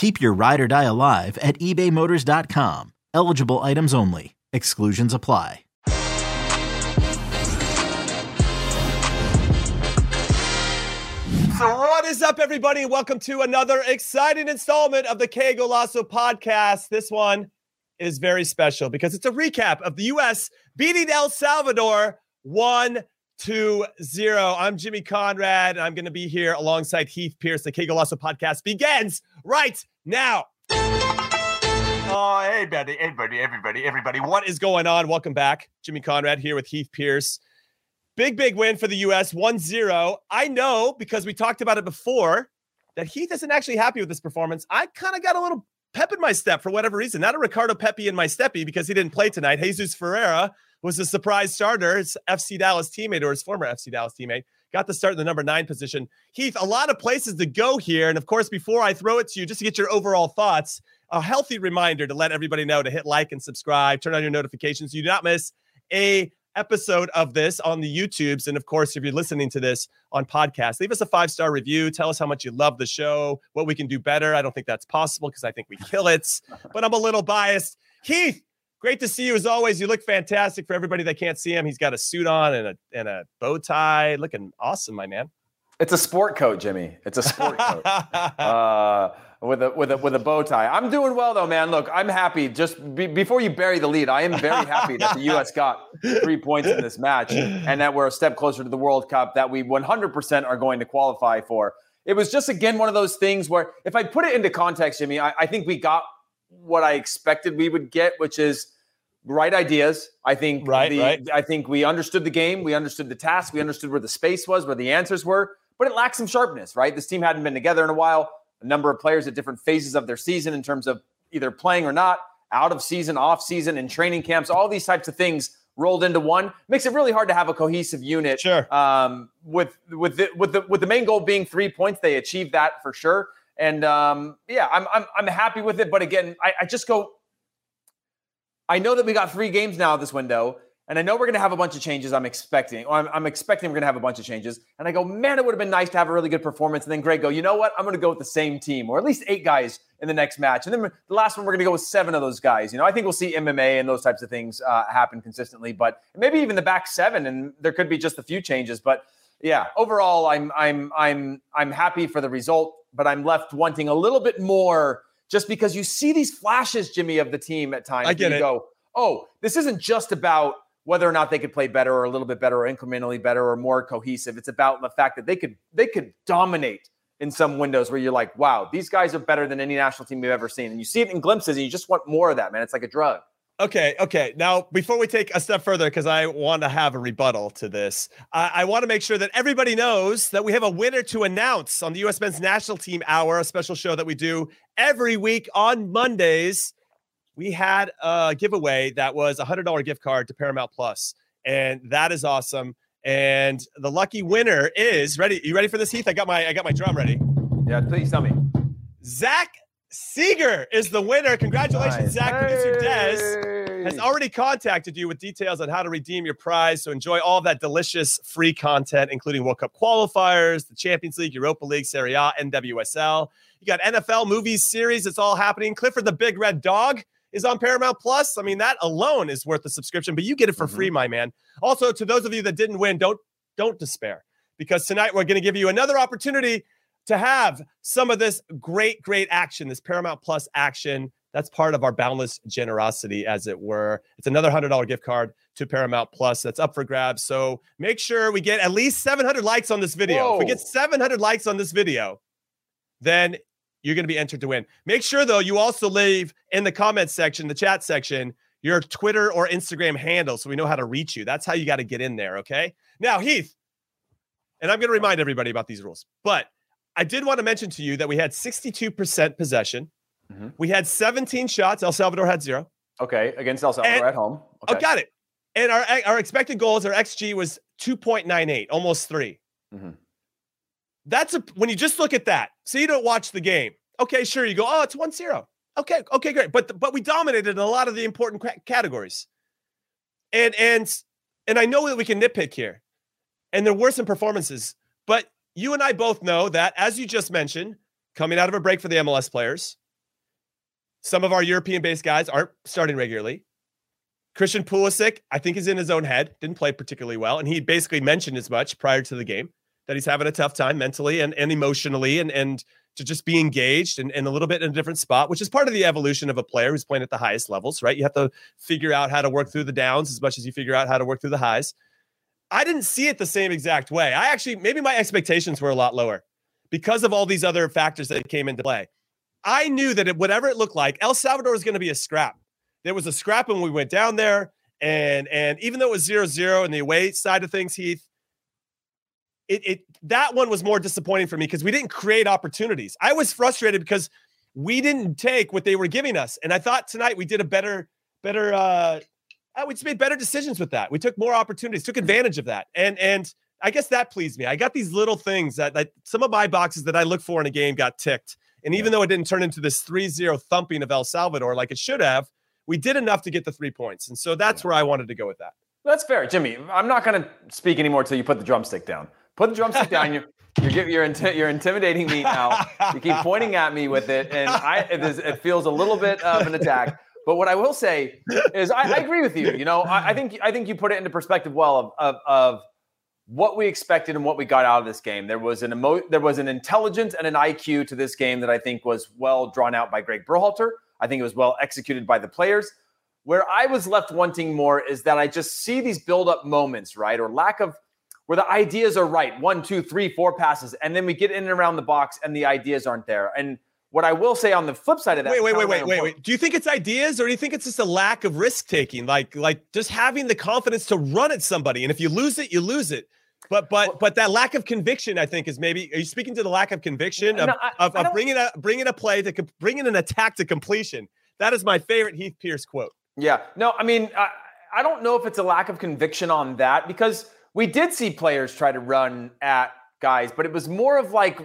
Keep your ride or die alive at ebaymotors.com. Eligible items only. Exclusions apply. So, what is up, everybody? Welcome to another exciting installment of the Que Golazo podcast. This one is very special because it's a recap of the U.S. beating El Salvador 1 2 0. I'm Jimmy Conrad, and I'm going to be here alongside Heath Pearce. The Que Golazo podcast begins right now. Oh, hey, buddy, everybody, everybody, everybody. What is going on? Welcome back. Jimmy Conrad here with Heath Pearce. Big, big win for the U.S. 1 0. I know because we talked about it before that Heath isn't actually happy with this performance. I kind of got a little pep in my step for whatever reason. Not a Ricardo Pepi in my steppy because he didn't play tonight. Jesus Ferreira was a surprise starter. His FC Dallas teammate or his former FC Dallas teammate got the start in the number nine position. Heath, a lot of places to go here. And of course, before I throw it to you, just to get your overall thoughts, a healthy reminder to let everybody know to hit like and subscribe, turn on your notifications. So you do not miss a episode of this on the YouTubes. And of course, if you're listening to this on podcast, leave us a five star review. Tell us how much you love the show, what we can do better. I don't think that's possible because I think we kill it, but I'm a little biased. Heath, great to see you as always. You look fantastic for everybody that can't see him. He's got a suit on and a and a bow tie, looking awesome, my man. It's a sport coat, Jimmy. It's a sport coat. uh, with a with a with a bow tie. I'm doing well though, man. Look, I'm happy. Just be, before you bury the lead, I am very happy that the U.S. got three points in this match, and that we're a step closer to the World Cup that we 100% are going to qualify for. It was just again one of those things where, if I put it into context, Jimmy, I, I think we got what I expected we would get, which is right ideas. I think right, the, right. I think we understood the game, we understood the task, we understood where the space was, where the answers were, but it lacked some sharpness. Right, this team hadn't been together in a while a number of players at different phases of their season in terms of either playing or not, out of season, off season, and training camps, all these types of things rolled into one makes it really hard to have a cohesive unit. Sure. Um, with with the, with the with the main goal being three points, they achieved that for sure. And um, yeah, I'm, I'm I'm happy with it. But again, I, I just go. I know that we got three games now this window, and I know we're going to have a bunch of changes. I'm expecting, I'm, I'm, expecting we're going to have a bunch of changes. And I go, man, it would have been nice to have a really good performance. And then Gregg go, you know what? I'm going to go with the same team, or at least eight guys in the next match. And then the last one, we're going to go with seven of those guys. You know, I think we'll see MMA and those types of things uh, happen consistently, but maybe even the back seven, and there could be just a few changes. But yeah, overall, I'm I'm I'm I'm happy for the result, but I'm left wanting a little bit more. Just because you see these flashes, Jimmy, of the team at times. I get you it. Go, oh, this isn't just about whether or not they could play better or a little bit better or incrementally better or more cohesive. It's about the fact that they could they could dominate in some windows where you're like, wow, these guys are better than any national team we've ever seen. And you see it in glimpses and you just want more of that, man. It's like a drug. Okay, okay. Now, before we take a step further, because I want to have a rebuttal to this, I, I want to make sure that everybody knows that we have a winner to announce on the U.S. Men's National Team Hour, a special show that we do every week on Mondays. We had a giveaway that was a hundred dollar gift card to Paramount Plus, and that is awesome. And the lucky winner is ready. You ready for this, Heath? I got my I got my drum ready. Yeah, please tell me. Zach Seeger is the winner. Congratulations, Nice. Zach. Producer Des has already contacted you with details on how to redeem your prize. So enjoy all that delicious free content, including World Cup qualifiers, the Champions League, Europa League, Serie A, NWSL. You got NFL movies, series. It's all happening. Clifford the Big Red Dog is on Paramount Plus. I mean, that alone is worth the subscription, but you get it for free, mm-hmm. my man. Also, to those of you that didn't win, don't don't despair because tonight we're going to give you another opportunity to have some of this great, great action, this Paramount Plus action. That's part of our boundless generosity, as it were. It's another $100 gift card to Paramount Plus. That's up for grabs. So make sure we get at least 700 likes on this video. Whoa. If we get 700 likes on this video, then you're going to be entered to win. Make sure though you also leave in the comments section, the chat section, your Twitter or Instagram handle so we know how to reach you. That's how you got to get in there, okay? Now, Heath, and I'm going to remind everybody about these rules, but I did want to mention to you that we had 62% possession. Mm-hmm. We had 17 shots. El Salvador had zero. Okay, against El Salvador and, at home. Oh, okay. Oh, got it. And our our expected goals, our XG was 2.98, almost 3 mm-hmm. That's a when you just look at that. So you don't watch the game. Okay, sure. You go, oh, it's 1-0. Okay, okay, great. But but we dominated in a lot of the important categories. And and and I know that we can nitpick here. And there were some performances, but you and I both know that as you just mentioned, coming out of a break for the MLS players, some of our European-based guys aren't starting regularly. Christian Pulisic, I think, is in his own head. Didn't play particularly well, and he basically mentioned as much prior to the game that he's having a tough time mentally and, and emotionally, and and to just be engaged and, and a little bit in a different spot, which is part of the evolution of a player who's playing at the highest levels, right? You have to figure out how to work through the downs as much as you figure out how to work through the highs. I didn't see it the same exact way. I actually maybe my expectations were a lot lower because of all these other factors that came into play. I knew that it, whatever it looked like, El Salvador was going to be a scrap. There was a scrap when we went down there. And and even though it was zero zero in the away side of things, Heath, it, it that one was more disappointing for me because we didn't create opportunities. I was frustrated because we didn't take what they were giving us. And I thought tonight we did a better, better uh Uh, we just made better decisions with that. We took more opportunities, took advantage of that. And and I guess that pleased me. I got these little things that, that some of my boxes that I look for in a game got ticked. And even yeah. though it didn't turn into this 3-0 thumping of El Salvador like it should have, we did enough to get the three points. And so that's yeah. where I wanted to go with that. That's fair, Jimmy. I'm not going to speak anymore until you put the drumstick down. Put the drumstick down. You're you're you're, inti- you're intimidating me now. You keep pointing at me with it, and I it, is, it feels a little bit of an attack. But what I will say is, I, I agree with you. You know, I, I, think I think you put it into perspective well of, of, of what we expected and what we got out of this game. There was an emo- there was an intelligence and an IQ to this game that I think was well drawn out by Gregg Berhalter. I think it was well executed by the players. Where I was left wanting more is that I just see these build up moments, right, or lack of where the ideas are right, one, two, three, four passes, and then we get in and around the box and the ideas aren't there. And what I will say on the flip side of that, wait, wait, wait, wait, wait, wait. Do you think it's ideas, or do you think it's just a lack of risk taking, like like just having the confidence to run at somebody? And if you lose it, you lose it. But but but that lack of conviction, I think, is maybe. Are you speaking to the lack of conviction of, I, of, of bringing a bringing a play to bringing an attack to completion? That is my favorite Heath Pearce quote. Yeah. No, I mean, I, I don't know if it's a lack of conviction on that because we did see players try to run at guys, but it was more of like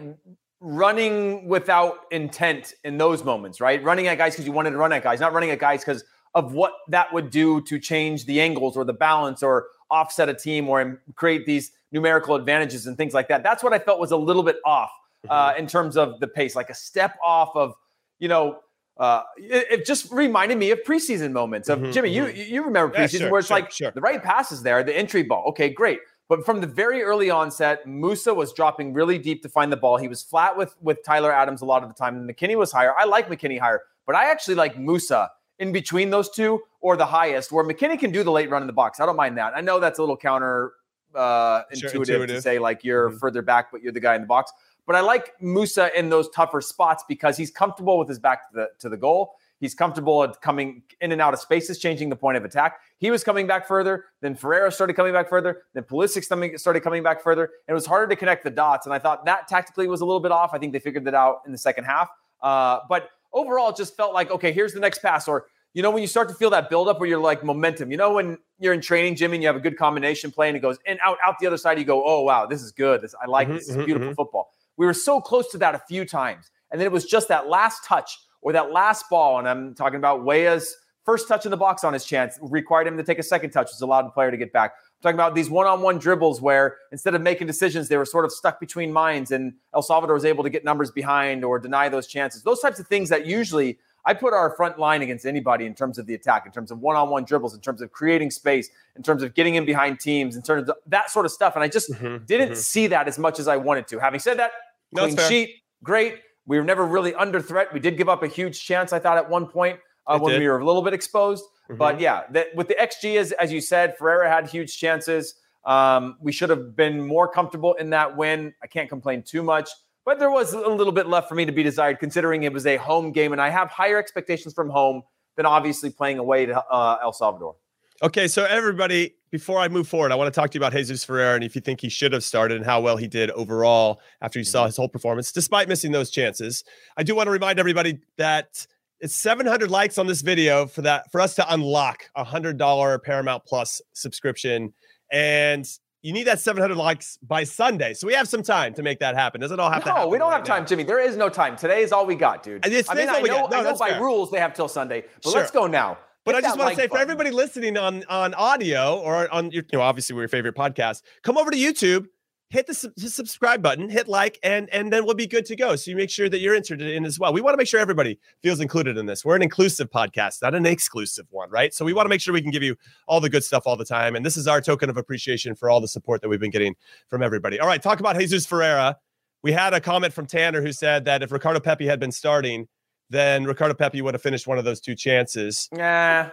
running without intent in those moments, right? Running at guys because you wanted to run at guys, not running at guys because of what that would do to change the angles or the balance or offset a team or create these numerical advantages and things like that. That's what I felt was a little bit off uh, mm-hmm. in terms of the pace, like a step off of, you know, uh, it, it, just reminded me of preseason moments of mm-hmm, Jimmy. Mm-hmm. You you remember preseason yeah, sure, where it's sure, like sure. the right passes there, the entry ball. Okay, great. But from the very early onset, Musah was dropping really deep to find the ball. He was flat with with Tyler Adams a lot of the time. And McKennie was higher. I like McKennie higher, but I actually like Musah in between those two or the highest, where McKennie can do the late run in the box. I don't mind that. I know that's a little counter uh, intuitive, sure, intuitive, to say like you're mm-hmm. further back, but you're the guy in the box. But I like Musah in those tougher spots because he's comfortable with his back to the to the goal. He's comfortable at coming in and out of spaces, changing the point of attack. He was coming back further. Then Ferreira started coming back further. Then Pulisic started coming back further. And it was harder to connect the dots. And I thought that tactically was a little bit off. I think they figured that out in the second half. Uh, but overall, it just felt like, okay, here's the next pass. Or, you know, when you start to feel that buildup where you're like momentum, you know, when you're in training, Jimmy, and you have a good combination play and it goes in, out, out the other side, you go, oh, wow, this is good. This, I like mm-hmm, this. This is mm-hmm, beautiful mm-hmm. football. We were so close to that a few times. And then it was just that last touch or that last ball, and I'm talking about Weah's first touch in the box on his chance required him to take a second touch, which allowed the player to get back. I'm talking about these one-on-one dribbles where instead of making decisions, they were sort of stuck between minds, and El Salvador was able to get numbers behind or deny those chances. Those types of things that usually I put our front line against anybody in terms of the attack, in terms of one-on-one dribbles, in terms of creating space, in terms of getting in behind teams, in terms of that sort of stuff. And I just mm-hmm, didn't mm-hmm. see that as much as I wanted to. Having said that, clean sheet, great. We were never really under threat. We did give up a huge chance, I thought, at one point uh, when did. we were a little bit exposed. Mm-hmm. But yeah, that, with the XG, as, as you said, Ferreira had huge chances. Um, we should have been more comfortable in that win. I can't complain too much, but there was a little bit left for me to be desired, considering it was a home game, and I have higher expectations from home than obviously playing away to uh, El Salvador. Okay, so everybody, before I move forward, I want to talk to you about Jesus Ferreira and if you think he should have started and how well he did overall after you saw mm-hmm. his whole performance, despite missing those chances. I do want to remind everybody that it's 700 likes on this video for that for us to unlock a hundred dollar Paramount Plus subscription, and you need that 700 likes by Sunday. So we have some time to make that happen. Does it all have no, to No, we don't right have time, now? Jimmy. There is no time. Today is all we got, dude. It's, I mean, I know, no, I know by fair. rules they have till Sunday, but sure. let's go now. But I just want to say button. for everybody listening on on audio or on your, you know, obviously we're your favorite podcast, come over to YouTube, hit the, subscribe button, hit like, and and then we'll be good to go. So you make sure that you're interested in as well. We want to make sure everybody feels included in this. We're an inclusive podcast, not an exclusive one, right? So we want to make sure we can give you all the good stuff all the time. And this is our token of appreciation for all the support that we've been getting from everybody. All right, talk about Jesus Ferreira. We had a comment from Tanner who said that if Ricardo Pepi had been starting, then Ricardo Pepi would have finished one of those two chances. Yeah.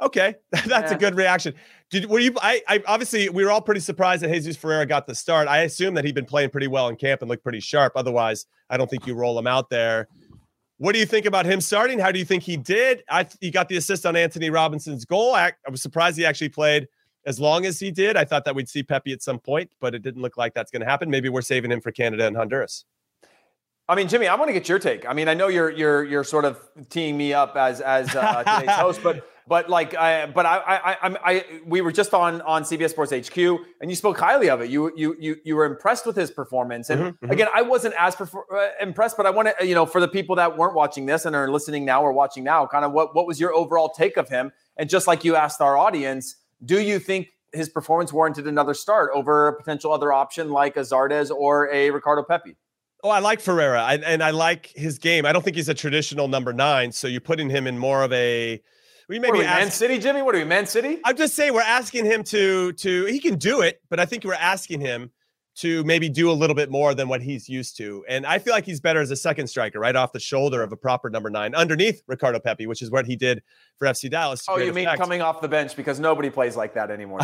Okay, that's yeah. a good reaction. Did were you? I, I obviously we were all pretty surprised that Jesus Ferreira got the start. I assume that he'd been playing pretty well in camp and looked pretty sharp. Otherwise, I don't think you roll him out there. What do you think about him starting? How do you think he did? I he got the assist on Antonee Robinson's goal. I, I was surprised he actually played as long as he did. I thought that we'd see Pepi at some point, but it didn't look like that's going to happen. Maybe we're saving him for Canada and Honduras. I mean, Jimmy, I want to get your take. I mean, I know you're you're you're sort of teeing me up as as uh, today's host, but but like I but I I I, I we were just on on CBS Sports HQ, and you spoke highly of it. You you you you were impressed with his performance, and mm-hmm, mm-hmm. again, I wasn't as perfor- uh, impressed, but I want to you know for the people that weren't watching this and are listening now or watching now, kind of what what was your overall take of him? And just like you asked our audience, do you think his performance warranted another start over a potential other option like a Zardes or a Ricardo Pepi? Oh, I like Ferreira, I, and I like his game. I don't think he's a traditional number nine, so you're putting him in more of a. We maybe what are we, Man City, Jimmy. What are we, Man City? I'm just saying we're asking him to to. He can do it, but I think we're asking him to maybe do a little bit more than what he's used to. And I feel like he's better as a second striker, right off the shoulder of a proper number nine, underneath Ricardo Pepi, which is what he did for FC Dallas. Oh, you mean effect. coming off the bench because nobody plays like that anymore.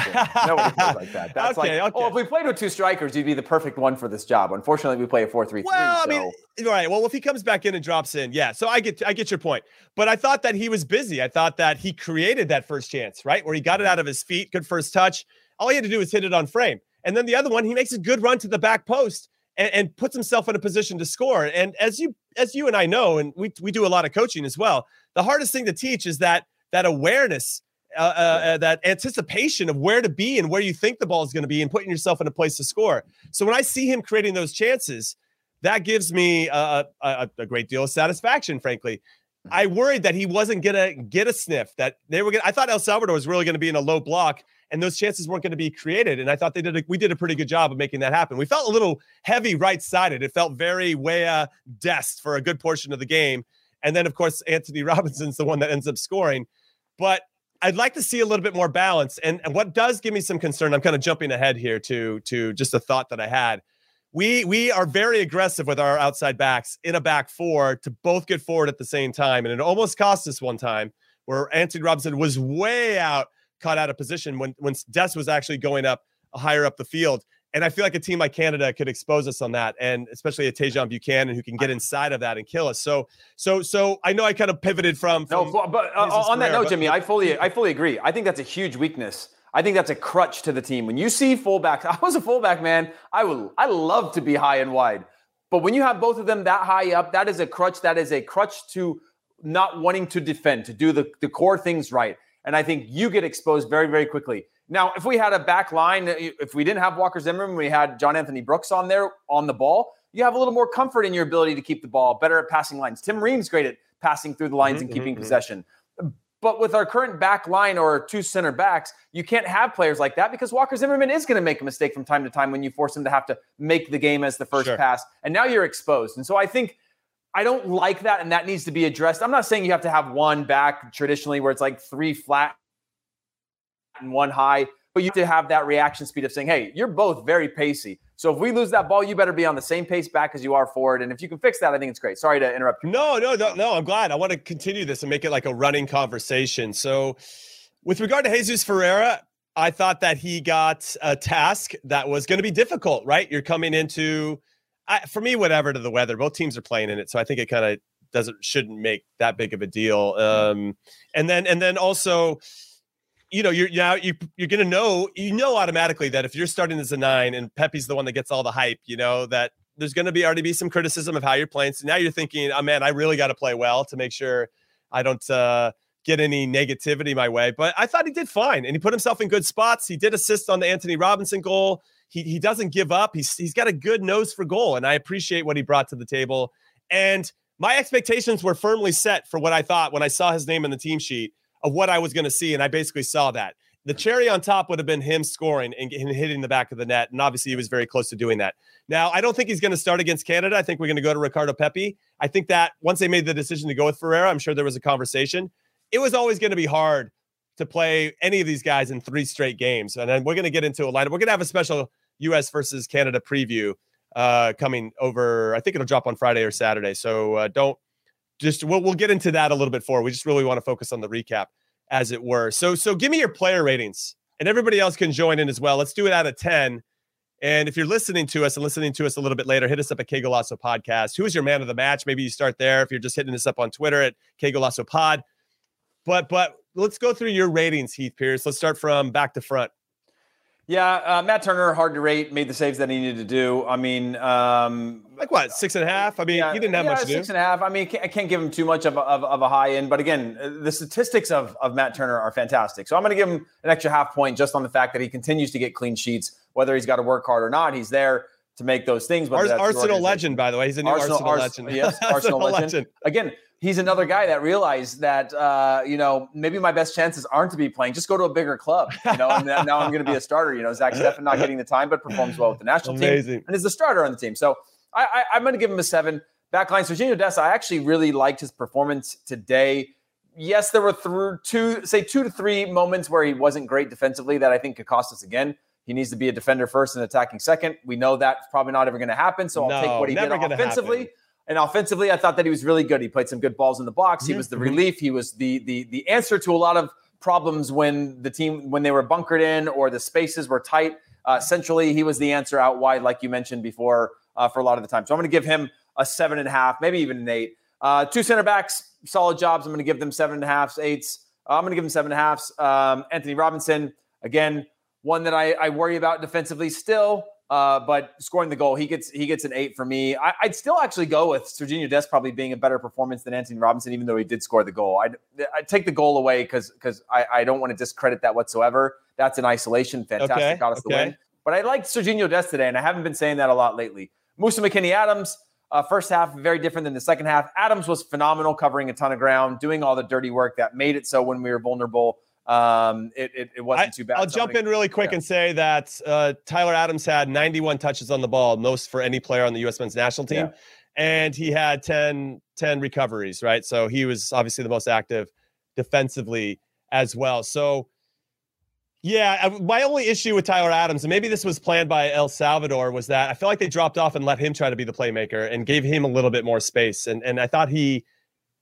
nobody plays like that. That's okay, like, okay. oh, if we played with two strikers, you'd be the perfect one for this job. Unfortunately, we play a four-three-three. Well, so. I mean, right. Well, if he comes back in and drops in, yeah. So I get, I get your point. But I thought that he was busy. I thought that he created that first chance, right, where he got it mm-hmm. out of his feet, good first touch. All he had to do was hit it on frame. And then the other one, he makes a good run to the back post and, and, puts himself in a position to score. And as you as you and I know, and we we do a lot of coaching as well. The hardest thing to teach is that that awareness, uh, uh, uh, that anticipation of where to be and where you think the ball is going to be, and putting yourself in a place to score. So when I see him creating those chances, that gives me a, a, a great deal of satisfaction, frankly. I worried that he wasn't gonna get a sniff. That they were gonna. I thought El Salvador was really gonna be in a low block, and those chances weren't going to be created. And I thought they did. A, we did a pretty good job of making that happen. We felt a little heavy right sided. It felt very Weah uh, Dest for a good portion of the game. And then, of course, Antonee Robinson's the one that ends up scoring. But I'd like to see a little bit more balance. And, and what does give me some concern, I'm kind of jumping ahead here to to just a thought that I had. We we are very aggressive with our outside backs in a back four to both get forward at the same time, and it almost cost us one time where Antonee Robinson was way out caught out of position when when Dest was actually going up higher up the field. And I feel like a team like Canada could expose us on that, and especially a Tajon Buchanan who can get inside of that and kill us. So, so, so I know I kind of pivoted from. from no, but uh, on that note, Jimmy, I fully, I fully agree. I think that's a huge weakness. I think that's a crutch to the team. When you see fullbacks, I was a fullback man. I would, I love to be high and wide, but when you have both of them that high up, that is a crutch. That is a crutch to not wanting to defend, to do the, the core things right. And I think you get exposed very, very quickly. Now, if we had a back line, if we didn't have Walker Zimmerman, we had John Anthony Brooks on there on the ball, you have a little more comfort in your ability to keep the ball, better at passing lines. Tim Ream's great at passing through the lines mm-hmm, and keeping mm-hmm. possession. But with our current back line or two center backs, you can't have players like that because Walker Zimmerman is going to make a mistake from time to time when you force him to have to make the game as the first sure. pass. And now you're exposed. And so I think I don't like that, and that needs to be addressed. I'm not saying you have to have one back traditionally where it's like three flat and one high, but you have to have that reaction speed of saying, hey, you're both very pacey. So if we lose that ball, you better be on the same pace back as you are forward. And if you can fix that, I think it's great. Sorry to interrupt you. No, no, no, no. I'm glad. I want to continue this and make it like a running conversation. So, with regard to Jesus Ferreira, I thought that he got a task that was going to be difficult. Right, you're coming into, I, for me, whatever to the weather. Both teams are playing in it, so I think it kind of doesn't shouldn't make that big of a deal. Um, and then and then also you know, you're now you you're gonna know you know automatically that if you're starting as a nine and Pepi's the one that gets all the hype, you know that there's gonna be already be some criticism of how you're playing. So now you're thinking, oh man, I really got to play well to make sure I don't uh, get any negativity my way. But I thought he did fine, and he put himself in good spots. He did assist on the Antonee Robinson goal. He he doesn't give up. He's he's got a good nose for goal, and I appreciate what he brought to the table. And my expectations were firmly set for what I thought when I saw his name in the team sheet of what I was going to see. And I basically saw that. The cherry on top would have been him scoring and hitting the back of the net. And obviously, he was very close to doing that. Now, I don't think he's going to start against Canada. I think we're going to go to Ricardo Pepi. I think that once they made the decision to go with Ferreira, I'm sure there was a conversation. It was always going to be hard to play any of these guys in three straight games. And then we're going to get into a lineup. We're going to have a special U.S. versus Canada preview uh, coming over. I think it'll drop on Friday or Saturday. So uh, don't just we'll we'll get into that a little bit for. We just really want to focus on the recap, as it were. So so give me your player ratings, and everybody else can join in as well. Let's do it out of ten. And if you're listening to us and listening to us a little bit later, hit us up at Que Golazo Podcast. Who is your man of the match? Maybe you start there. If you're just hitting us up on Twitter at Que Golazo Pod. But but let's go through your ratings, Heath Pearce. Let's start from back to front. Yeah, uh, Matt Turner, hard to rate, made the saves that he needed to do. I mean, um, like what, six and a half? I mean, yeah, he didn't have yeah, much to six do. Six and a half. I mean, I can't give him too much of a, of, of a high end, but again, the statistics of, of Matt Turner are fantastic. So I'm going to give him an extra half point just on the fact that he continues to get clean sheets, whether he's got to work hard or not. He's there to make those things. Ars- Arsenal legend, by the way. He's a new Arsenal, Arsenal Ars- legend. Yes, Arsenal, Arsenal legend. legend. Again, he's another guy that realized that uh, you know maybe my best chances aren't to be playing. Just go to a bigger club. You know, and now I'm going to be a starter. You know, Zach Steffen not getting the time, but performs well with the national Amazing. team and is the starter on the team. So I, I, am going to give him a seven. Backline, Sergiño Dest, I actually really liked his performance today. Yes, there were through two, say two to three moments where he wasn't great defensively that I think could cost us again. He needs to be a defender first and attacking second. We know that's probably not ever going to happen. So I'll no, take what he did offensively. Happen. And offensively, I thought that he was really good. He played some good balls in the box. He mm-hmm. was the relief. He was the the the answer to a lot of problems when the team when they were bunkered in or the spaces were tight. Uh, centrally, he was the answer out wide, like you mentioned before, uh, for a lot of the time. So I'm going to give him a seven and a half, maybe even an eight. Uh, two center backs, solid jobs. I'm going to give them seven and a half, eights. Uh, I'm going to give them seven and a half. Um, Antonee Robinson, again, one that I, I worry about defensively still. Uh, but scoring the goal, he gets he gets an eight for me. I, would still actually go with Sergiño Dest probably being a better performance than Antonee Robinson, even though he did score the goal. I'd, I'd take the goal away because because I, I don't want to discredit that whatsoever. That's an isolation, fantastic, okay, got us okay. the win. But I liked Sergiño Dest today, and I haven't been saying that a lot lately. Musah McKennie Adams, uh, first half very different than the second half. Adams was phenomenal, covering a ton of ground, doing all the dirty work that made it so when we were vulnerable um, it, it, it wasn't too bad. I'll Somebody, jump in really quick yeah. and say that uh, Tyler Adams had 91 touches on the ball, most for any player on the U.S. men's national team. Yeah. And he had 10, 10 recoveries, right? So he was obviously the most active defensively as well. So, yeah, my only issue with Tyler Adams, and maybe this was planned by El Salvador, was that I feel like they dropped off and let him try to be the playmaker and gave him a little bit more space. And and I thought he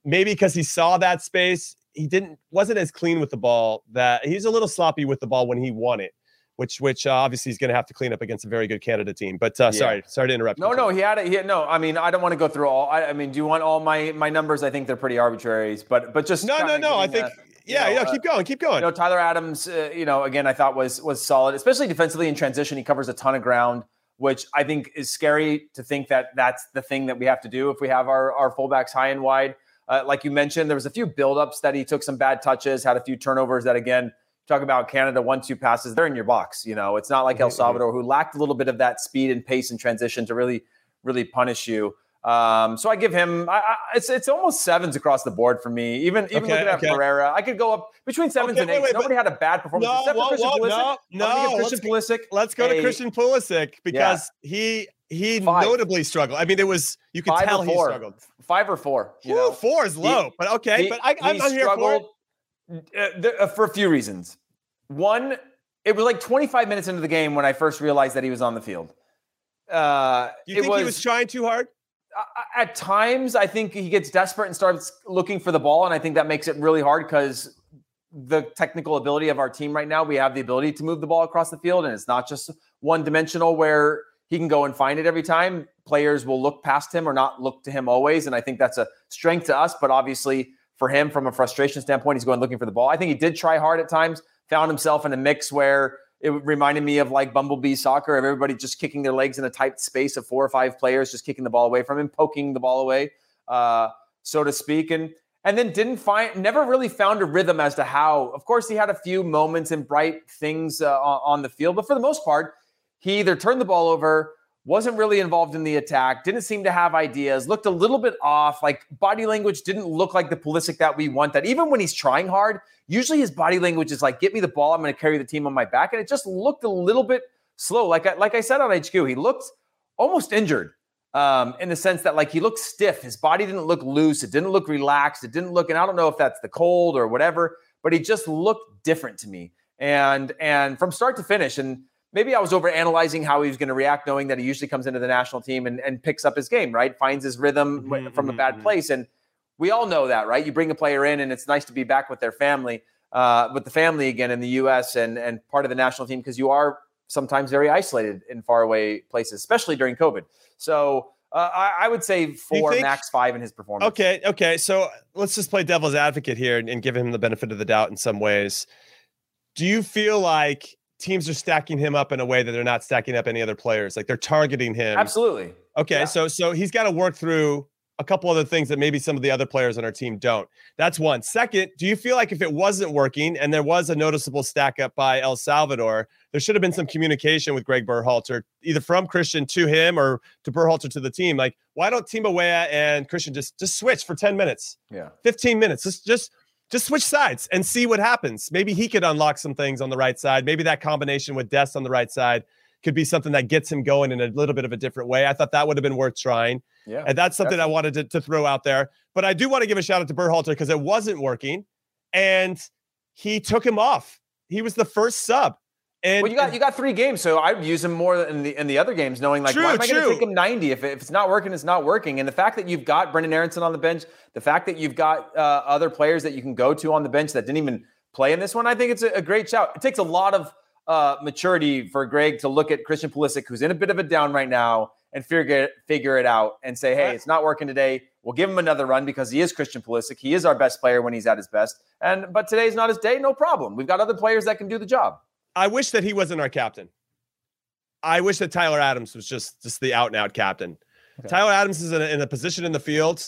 maybe because he saw that space, he didn't wasn't as clean with the ball. That he's a little sloppy with the ball when he won it, which which uh, obviously he's going to have to clean up against a very good Canada team. But uh, yeah. sorry, sorry to interrupt. No, no, he had it. He had, no. I mean, I don't want to go through all. I, I, mean, do you want all my my numbers? I think they're pretty arbitrary, but but just no, no, no. I think. yeah, know, yeah, keep going, keep going. You know, Tyler Adams, uh, you know, again, I thought was was solid, especially defensively in transition. He covers a ton of ground, which I think is scary to think that that's the thing that we have to do if we have our our fullbacks high and wide. Uh, like you mentioned, there was a few buildups that he took some bad touches, had a few turnovers that again talk about Canada one two passes they're in your box. You know, it's not like El mm-hmm. Salvador who lacked a little bit of that speed and pace and transition to really really punish you. Um, so I give him I, I, it's it's almost sevens across the board for me. Even even okay, looking at okay. Ferreira, I could go up between sevens okay, and eights. Wait, wait, Nobody had a bad performance no, except whoa, for Christian whoa, Pulisic. No, no, Christian let's, Pulisic. Let's go a, to Christian Pulisic because yeah. he he Five. notably struggled. I mean, it was you could Five tell he struggled. Five or four. You know? Four is low, he, but okay. He, but I, am not here for uh, uh, for a few reasons. One, it was like 25 minutes into the game when I first realized that he was on the field. Uh, Do you think was, he was trying too hard? At times, I think he gets desperate and starts looking for the ball, and I think that makes it really hard because the technical ability of our team right now, we have the ability to move the ball across the field, and it's not just one dimensional where he can go and find it every time. Players will look past him or not look to him always, and I think that's a strength to us. But obviously, for him, from a frustration standpoint, he's going looking for the ball. I think he did try hard at times, found himself in a mix where it reminded me of like bumblebee soccer of everybody just kicking their legs in a tight space of four or five players just kicking the ball away from him poking the ball away uh, so to speak and and then didn't find never really found a rhythm as to how of course he had a few moments and bright things uh, on the field but for the most part he either turned the ball over wasn't really involved in the attack, didn't seem to have ideas, looked a little bit off, like body language didn't look like the Pulisic that we want. That even when he's trying hard, usually his body language is like, get me the ball, I'm going to carry the team on my back. And it just looked a little bit slow. Like I, like I said on HQ, he looked almost injured um, in the sense that like he looked stiff. His body didn't look loose. It didn't look relaxed. It didn't look, and I don't know if that's the cold or whatever, but he just looked different to me. And and from start to finish, and maybe I was over analyzing how he was going to react, knowing that he usually comes into the national team and, and picks up his game, right? Finds his rhythm mm-hmm, from a mm-hmm, bad mm-hmm. place. And we all know that, right? You bring a player in and it's nice to be back with their family, uh, with the family again in the US and, and part of the national team because you are sometimes very isolated in faraway places, especially during COVID. So uh, I, I, would say four, think, max five in his performance. Okay. Okay. So let's just play devil's advocate here and, and give him the benefit of the doubt in some ways. Do you feel like teams are stacking him up in a way that they're not stacking up any other players. Like they're targeting him. Absolutely. Okay, yeah. so so he's got to work through a couple other things that maybe some of the other players on our team don't. That's one. Second, do you feel like if it wasn't working and there was a noticeable stack up by El Salvador, there should have been some communication with Gregg Berhalter, either from Christian to him or to Berhalter to the team. Like, why don't Timo Weah and Christian just just switch for 10 minutes? Yeah. 15 minutes. Just just just switch sides and see what happens. Maybe he could unlock some things on the right side. Maybe that combination with Dest on the right side could be something that gets him going in a little bit of a different way. I thought that would have been worth trying. Yeah, and that's something definitely. I wanted to, to, throw out there. But I do want to give a shout out to Berhalter because it wasn't working, and he took him off. He was the first sub. And well, you got you got three games, so I'd use him more in the in the other games, knowing like true, why am I going to take him ninety if, if it's not working, it's not working. And the fact that you've got Brenden Aaronson on the bench, the fact that you've got uh, other players that you can go to on the bench that didn't even play in this one, I think it's a, a great shout. It takes a lot of uh, maturity for Gregg to look at Christian Pulisic, who's in a bit of a down right now, and figure figure it out and say, hey, it's not working today. We'll give him another run because he is Christian Pulisic. He is our best player when he's at his best. And but today's not his day. No problem. We've got other players that can do the job. I wish that he wasn't our captain. I wish that Tyler Adams was just just the out and out captain. Okay. Tyler Adams is in a, in a, position in the field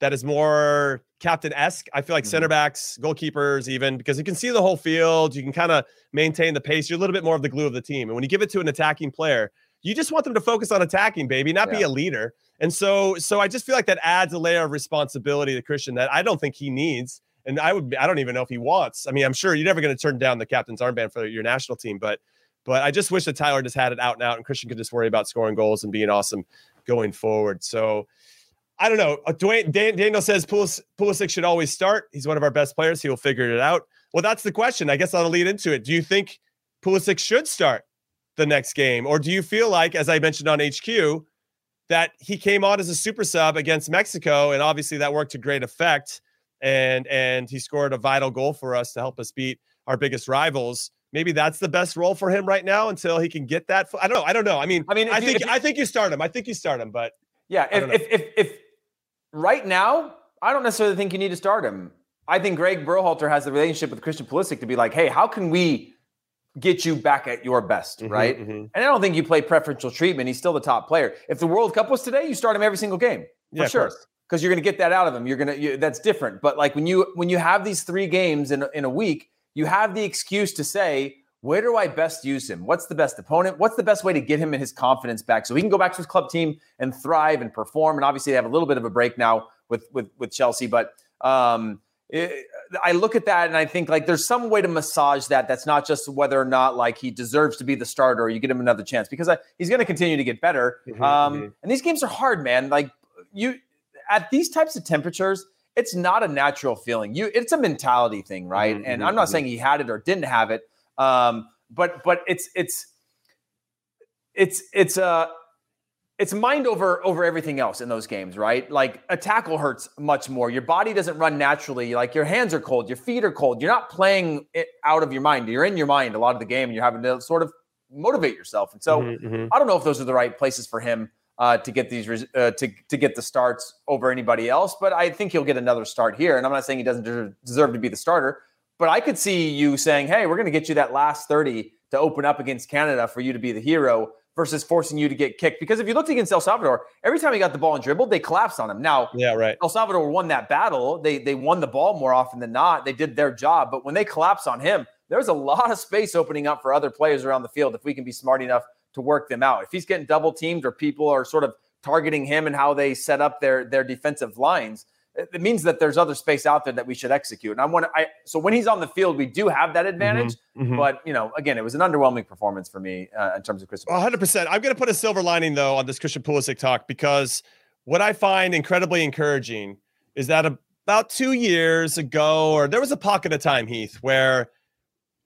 that is more captain esque. I feel like mm-hmm. center backs, goalkeepers, even because you can see the whole field. You can kind of maintain the pace. You're a little bit more of the glue of the team. And when you give it to an attacking player, you just want them to focus on attacking, baby, not yeah. be a leader. And so, so I just feel like that adds a layer of responsibility to Christian that I don't think he needs and I would I don't even know if he wants. I mean, I'm sure you're never going to turn down the captain's armband for your national team, but but I just wish that Tyler just had it out and out, and Christian could just worry about scoring goals and being awesome going forward. So I don't know. Uh, Dwayne Dan, Daniel says Pulis, Pulisic should always start. He's one of our best players. He will figure it out. Well, that's the question. I guess I'll lead into it. Do you think Pulisic should start the next game, or do you feel like, as I mentioned on HQ, that he came on as a super sub against Mexico, and obviously that worked to great effect? And and he scored a vital goal for us to help us beat our biggest rivals. Maybe that's the best role for him right now until he can get that. I don't know. I don't know. I mean, I mean, I think you, I think you start him. I think you start him, but yeah, if, if, if if right now, I don't necessarily think you need to start him. I think Gregg Berhalter has the relationship with Christian Pulisic to be like, hey, how can we get you back at your best, mm-hmm, right? Mm-hmm. And I don't think you play preferential treatment. He's still the top player. If the World Cup was today, you start him every single game for yeah, sure because you're going to get that out of them. You're going to you, that's different. But like when you when you have these three games in in a week, you have the excuse to say, where do I best use him? What's the best opponent? What's the best way to get him and his confidence back so he can go back to his club team and thrive and perform? And obviously, they have a little bit of a break now with with with Chelsea, but. Um, it, I look at that and I think like there's some way to massage that. That's not just whether or not like he deserves to be the starter or you get him another chance because I, uh, he's going to continue to get better. Mm-hmm, um, mm-hmm. And these games are hard, man. Like you, at these types of temperatures, it's not a natural feeling. You, it's a mentality thing, right? Mm-hmm, and I'm not mm-hmm. saying he had it or didn't have it, um, but but it's it's it's it's uh it's mind over over everything else in those games, right? Like a tackle hurts much more. Your body doesn't run naturally. Like your hands are cold, your feet are cold. You're not playing it out of your mind. You're in your mind a lot of the game, and you're having to sort of motivate yourself. And so mm-hmm, mm-hmm. I don't know if those are the right places for him uh, to get these uh, to to get the starts over anybody else. But I think he'll get another start here. And I'm not saying he doesn't deserve to be the starter, but I could see you saying, "Hey, we're going to get you that last 30 to open up against Canada for you to be the hero." versus forcing you to get kicked. Because if you looked against El Salvador, every time he got the ball and dribbled, they collapsed on him. Now, yeah, right. El Salvador won that battle. They they won the ball more often than not. They did their job, but when they collapsed on him, there's a lot of space opening up for other players around the field if we can be smart enough to work them out. If he's getting double teamed or people are sort of targeting him and how they set up their their defensive lines, it means that there's other space out there that we should execute. And I want to, I so when he's on the field, we do have that advantage. Mm-hmm, mm-hmm. But you know, again, it was an underwhelming performance for me uh, in terms of Christian. 100. percent I'm going to put a silver lining though on this Christian Pulisic talk because what I find incredibly encouraging is that about two years ago, or there was a pocket of time, Heath, where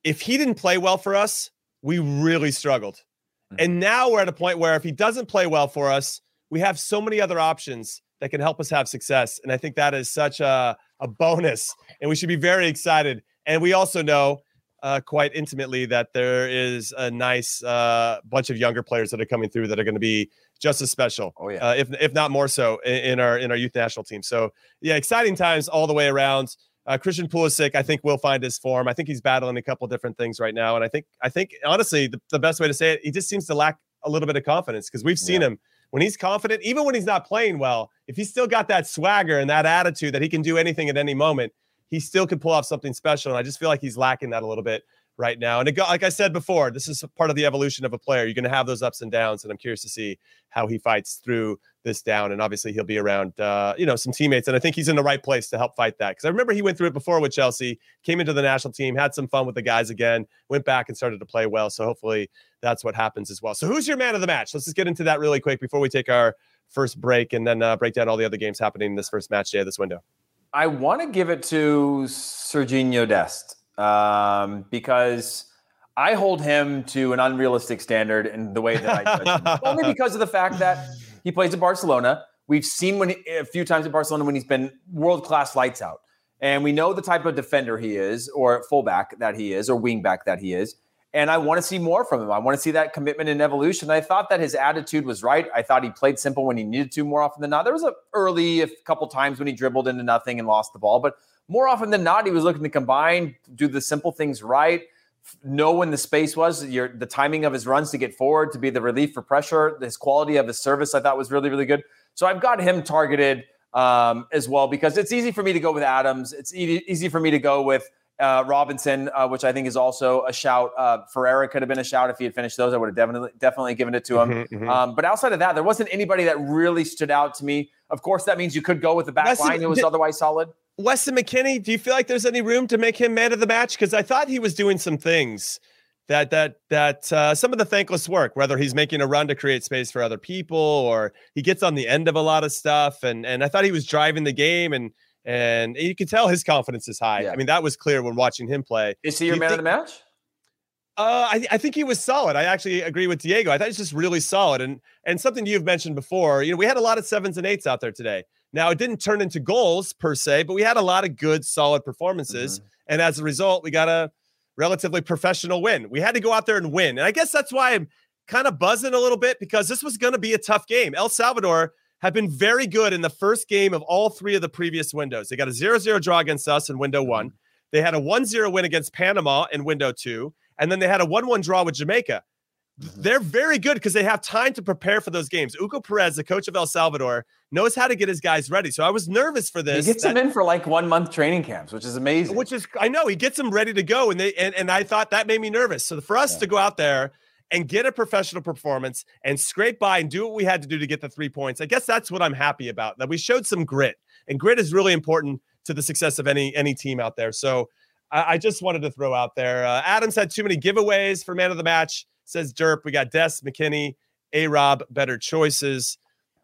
if he didn't play well for us, we really struggled. Mm-hmm. And now we're at a point where if he doesn't play well for us, we have so many other options that can help us have success. And I think that is such a, a bonus. And we should be very excited. And we also know uh, quite intimately that there is a nice uh, bunch of younger players that are coming through that are going to be just as special. Oh yeah, uh, if if not more so in, in, our in our youth national team. So yeah, exciting times all the way around. Uh, Christian Pulisic, I think will find his form. I think he's battling a couple different things right now, and I think I think honestly the, the best way to say it, he just seems to lack a little bit of confidence because we've seen yeah. him when he's confident, even when he's not playing well, if he's still got that swagger and that attitude that he can do anything at any moment, he still can pull off something special. And I just feel like he's lacking that a little bit right now. And it, like I said before, this is part of the evolution of a player. You're going to have those ups and downs, and I'm curious to see how he fights through this down. And obviously, he'll be around, uh, you know, some teammates, and I think he's in the right place to help fight that. Because I remember he went through it before with Chelsea, came into the national team, had some fun with the guys again, went back and started to play well. So hopefully, that's what happens as well. So who's your man of the match? Let's just get into that really quick before we take our first break, and then uh, break down all the other games happening in this first match day of this window. I want to give it to Serginho Dest um, because I hold him to an unrealistic standard in the way that I judge him. Only because of the fact that he plays at Barcelona. We've seen when he, a few times at Barcelona when he's been world class lights out, and we know the type of defender he is, or fullback that he is, or wingback that he is. And I want to see more from him. I want to see that commitment and evolution. I thought that his attitude was right. I thought he played simple when he needed to more often than not. There was a early a couple times when he dribbled into nothing and lost the ball, but more often than not, he was looking to combine, do the simple things right know when the space was, your the timing of his runs to get forward, to be the relief for pressure, his quality of his service, I thought was really, really good. So I've got him targeted um, as well because it's easy for me to go with Adams. It's easy, easy for me to go with uh, Robinson, uh, which I think is also a shout. Uh, Ferreira could have been a shout if he had finished those. I would have definitely definitely given it to him. Mm-hmm, mm-hmm. Um, but outside of that, there wasn't anybody that really stood out to me. Of course, that means you could go with the back line. It was otherwise solid. Weston McKennie, do you feel like there's any room to make him man of the match? Because I thought he was doing some things that that that uh, some of the thankless work, whether he's making a run to create space for other people or he gets on the end of a lot of stuff, and and I thought he was driving the game, and and you can tell his confidence is high. Yeah. I mean, that was clear when watching him play. Is he your man think, of the match? Uh, I, I think he was solid. I actually agree with Diego. I thought he's just really solid, and and something you've mentioned before. You know, we had a lot of sevens and eights out there today. Now, it didn't turn into goals per se, but we had a lot of good, solid performances. Mm-hmm. And as a result, we got a relatively professional win. We had to go out there and win. And I guess that's why I'm kind of buzzing a little bit because this was going to be a tough game. El Salvador have been very good in the first game of all three of the previous windows. They got a 0 0 draw against us in window one. Mm-hmm. They had a 1 0 win against Panama in window two. And then they had a 1 1 draw with Jamaica. Mm-hmm. They're very good because they have time to prepare for those games. Hugo Perez, the coach of El Salvador, knows how to get his guys ready. So I was nervous for this. He gets that, them in for like one month training camps, which is amazing. Which is I know he gets them ready to go, and they and, and I thought that made me nervous. So for us yeah. to go out there and get a professional performance and scrape by and do what we had to do to get the three points, I guess that's what I'm happy about. That we showed some grit, and grit is really important to the success of any any team out there. So I, I just wanted to throw out there. Uh, Adams had too many giveaways for man of the match says Derp. We got Dest McKennie, A Rob, better choices.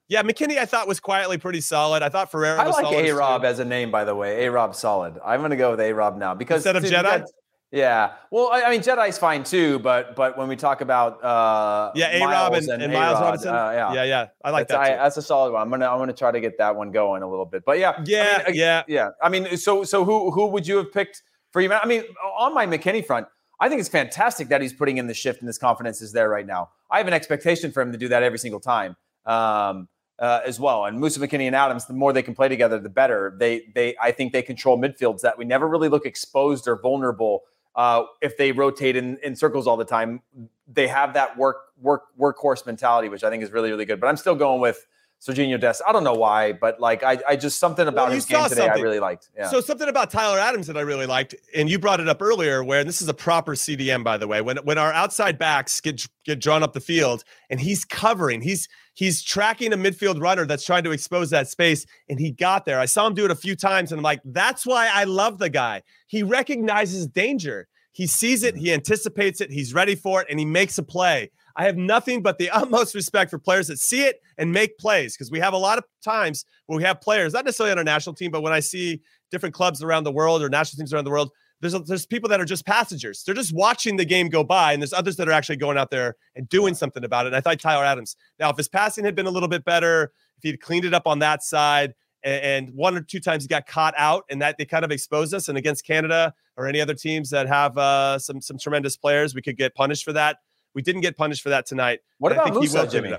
Yeah, McKennie, I thought was quietly pretty solid. I thought Ferreira. I like A Rob as a name, by the way. A Rob solid. I'm going to go with A Rob now because instead of Jedi. Yeah. Well, I, I mean, Jedi's fine too, but but when we talk about uh, yeah, A Rob and, and, and Miles Robinson, uh, yeah, yeah, yeah, I like that's, that. I, that's a solid one. I'm gonna I'm gonna try to get that one going a little bit. But yeah, yeah, I mean, yeah, yeah. I mean, so so who who would you have picked for you? I mean, on my McKinney front, I think it's fantastic that he's putting in the shift and his confidence is there right now. I have an expectation for him to do that every single time. Um, uh, as well. And Musa McKennie and Adams, the more they can play together, the better. They they I think they control midfields that we never really look exposed or vulnerable uh, if they rotate in, in circles all the time. They have that work work workhorse mentality, which I think is really really good. But I'm still going with Sergiño Dest. I don't know why, but like I, I just something about well, his game today something. I really liked. Yeah. So something about Tyler Adams that I really liked, and you brought it up earlier, where this is a proper CDM by the way. When when our outside backs get get drawn up the field, and he's covering, he's he's tracking a midfield runner that's trying to expose that space, and he got there. I saw him do it a few times, and I'm like, that's why I love the guy. He recognizes danger. He sees it, he anticipates it, he's ready for it, and he makes a play. I have nothing but the utmost respect for players that see it and make plays because we have a lot of times where we have players, not necessarily on our national team, but when I see different clubs around the world or national teams around the world, there's there's people that are just passengers. They're just watching the game go by, and there's others that are actually going out there and doing something about it. And I thought Tyler Adams. Now, if his passing had been a little bit better, if he'd cleaned it up on that side, and, and one or two times he got caught out, and that they kind of exposed us. And against Canada or any other teams that have uh, some some tremendous players, we could get punished for that. We didn't get punished for that tonight. What about Musah, Jimmy?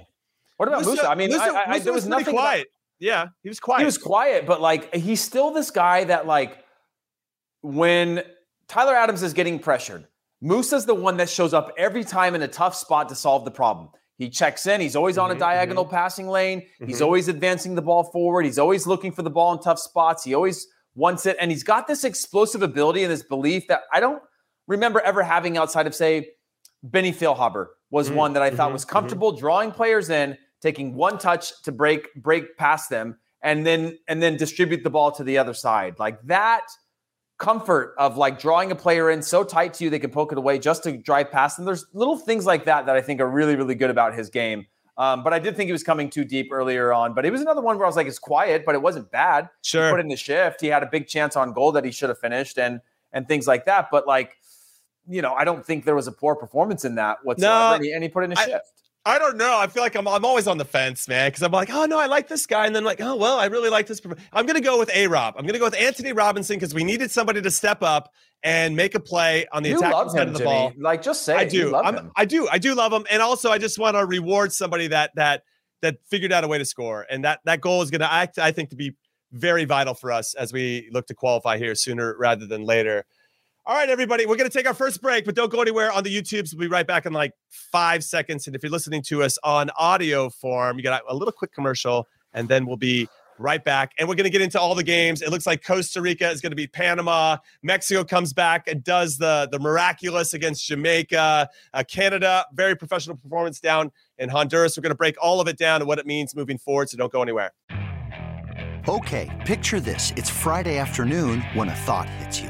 What about Musah? Musah? I mean, Musah, I, I, there was, was nothing quiet. About, yeah, he was quiet. He was quiet, but like he's still this guy that like when Tyler Adams is getting pressured, Musah's the one that shows up every time in a tough spot to solve the problem. He checks in. He's always on a mm-hmm, diagonal mm-hmm. passing lane. Mm-hmm. He's always advancing the ball forward. He's always looking for the ball in tough spots. He always wants it. And he's got this explosive ability and this belief that I don't remember ever having outside of, say, Benny Feilhaber was mm-hmm. one that I thought mm-hmm. was mm-hmm. comfortable drawing players in, taking one touch to break break past them, and then and then distribute the ball to the other side. Like that comfort of like drawing a player in so tight to you they can poke it away just to drive past them. There's little things like that that I think are really really good about his game. Um, but I did think he was coming too deep earlier on. But it was another one where I was like, it's quiet, but it wasn't bad. Sure. He put in the shift. He had a big chance on goal that he should have finished and and things like that. But like you know, I don't think there was a poor performance in that whatsoever. No, and, he, and he put in a I, shift. I don't know. I feel like I'm I'm always on the fence, man, because I'm like, oh no, I like this guy, and then like, oh well, I really like this. I'm gonna go with A Rob. I'm gonna go with Antonee Robinson because we needed somebody to step up and make a play on the you attacking side of the Jimmy. ball. Like, just say I do. i do. I do love him, and also I just want to reward somebody that that that figured out a way to score, and that that goal is gonna act. I think to be very vital for us as we look to qualify here sooner rather than later. All right, everybody, we're going to take our first break, but don't go anywhere on the YouTubes. We'll be right back in like five seconds. And if you're listening to us on audio form, you got a little quick commercial, and then we'll be right back. And we're going to get into all the games. It looks like Costa Rica is going to be Panama. Mexico comes back and does the, the miraculous against Jamaica. Uh, Canada, very professional performance down in Honduras. We're going to break all of it down and what it means moving forward. So don't go anywhere. Okay, picture this. It's Friday afternoon when a thought hits you.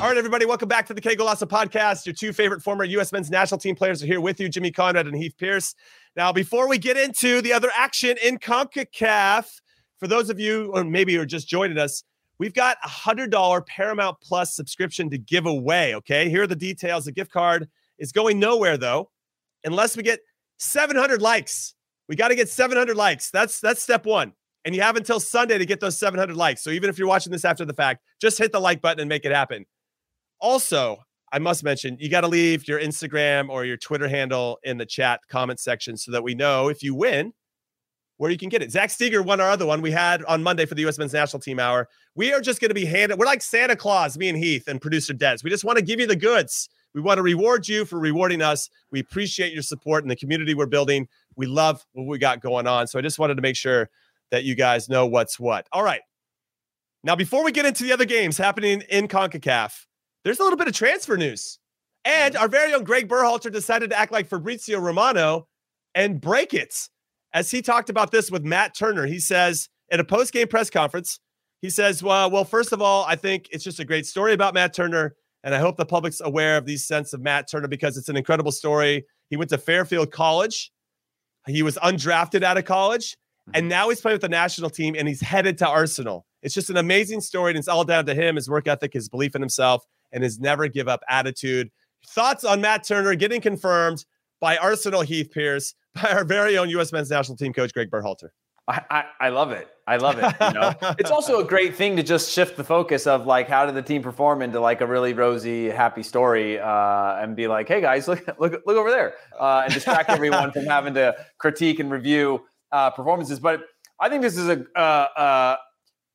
All right, everybody, welcome back to the Qué Golazo podcast. Your two favorite former U.S. men's national team players are here with you, Jimmy Conrad and Heath Pearce. Now, before we get into the other action in CONCACAF, for those of you, or maybe you're just joining us, we've got a $100 Paramount Plus subscription to give away. Okay, here are the details. The gift card is going nowhere, though, unless we get 700 likes. We got to get 700 likes. That's that's step one. And you have until Sunday to get those 700 likes. So even if you're watching this after the fact, just hit the like button and make it happen. Also, I must mention you got to leave your Instagram or your Twitter handle in the chat comment section so that we know if you win where you can get it. Zach Steger won our other one we had on Monday for the U.S. Men's National Team Hour. We are just going to be handed. We're like Santa Claus, me and Heath and producer Des. We just want to give you the goods. We want to reward you for rewarding us. We appreciate your support in the community we're building. We love what we got going on. So I just wanted to make sure that you guys know what's what. All right. Now, before we get into the other games happening in CONCACAF, there's a little bit of transfer news. And our very own Gregg Berhalter decided to act like Fabrizio Romano and break it. As he talked about this with Matt Turner, he says in a post game press conference, he says, well, well, first of all, I think it's just a great story about Matt Turner. And I hope the public's aware of these sense of Matt Turner because it's an incredible story. He went to Fairfield College. He was undrafted out of college. Mm-hmm. And now he's playing with the national team and he's headed to Arsenal. It's just an amazing story. And it's all down to him, his work ethic, his belief in himself, and his never give up attitude. Thoughts on Matt Turner getting confirmed by Arsenal Heath Pearce, by our very own U.S. men's national team coach, Gregg Berhalter. I, I, I, love it. I love it. You know, it's also a great thing to just shift the focus of like how did the team perform into like a really rosy, happy story, uh, and be like, hey guys, look look look over there, uh, and distract everyone from having to critique and review uh, performances. But I think this is a.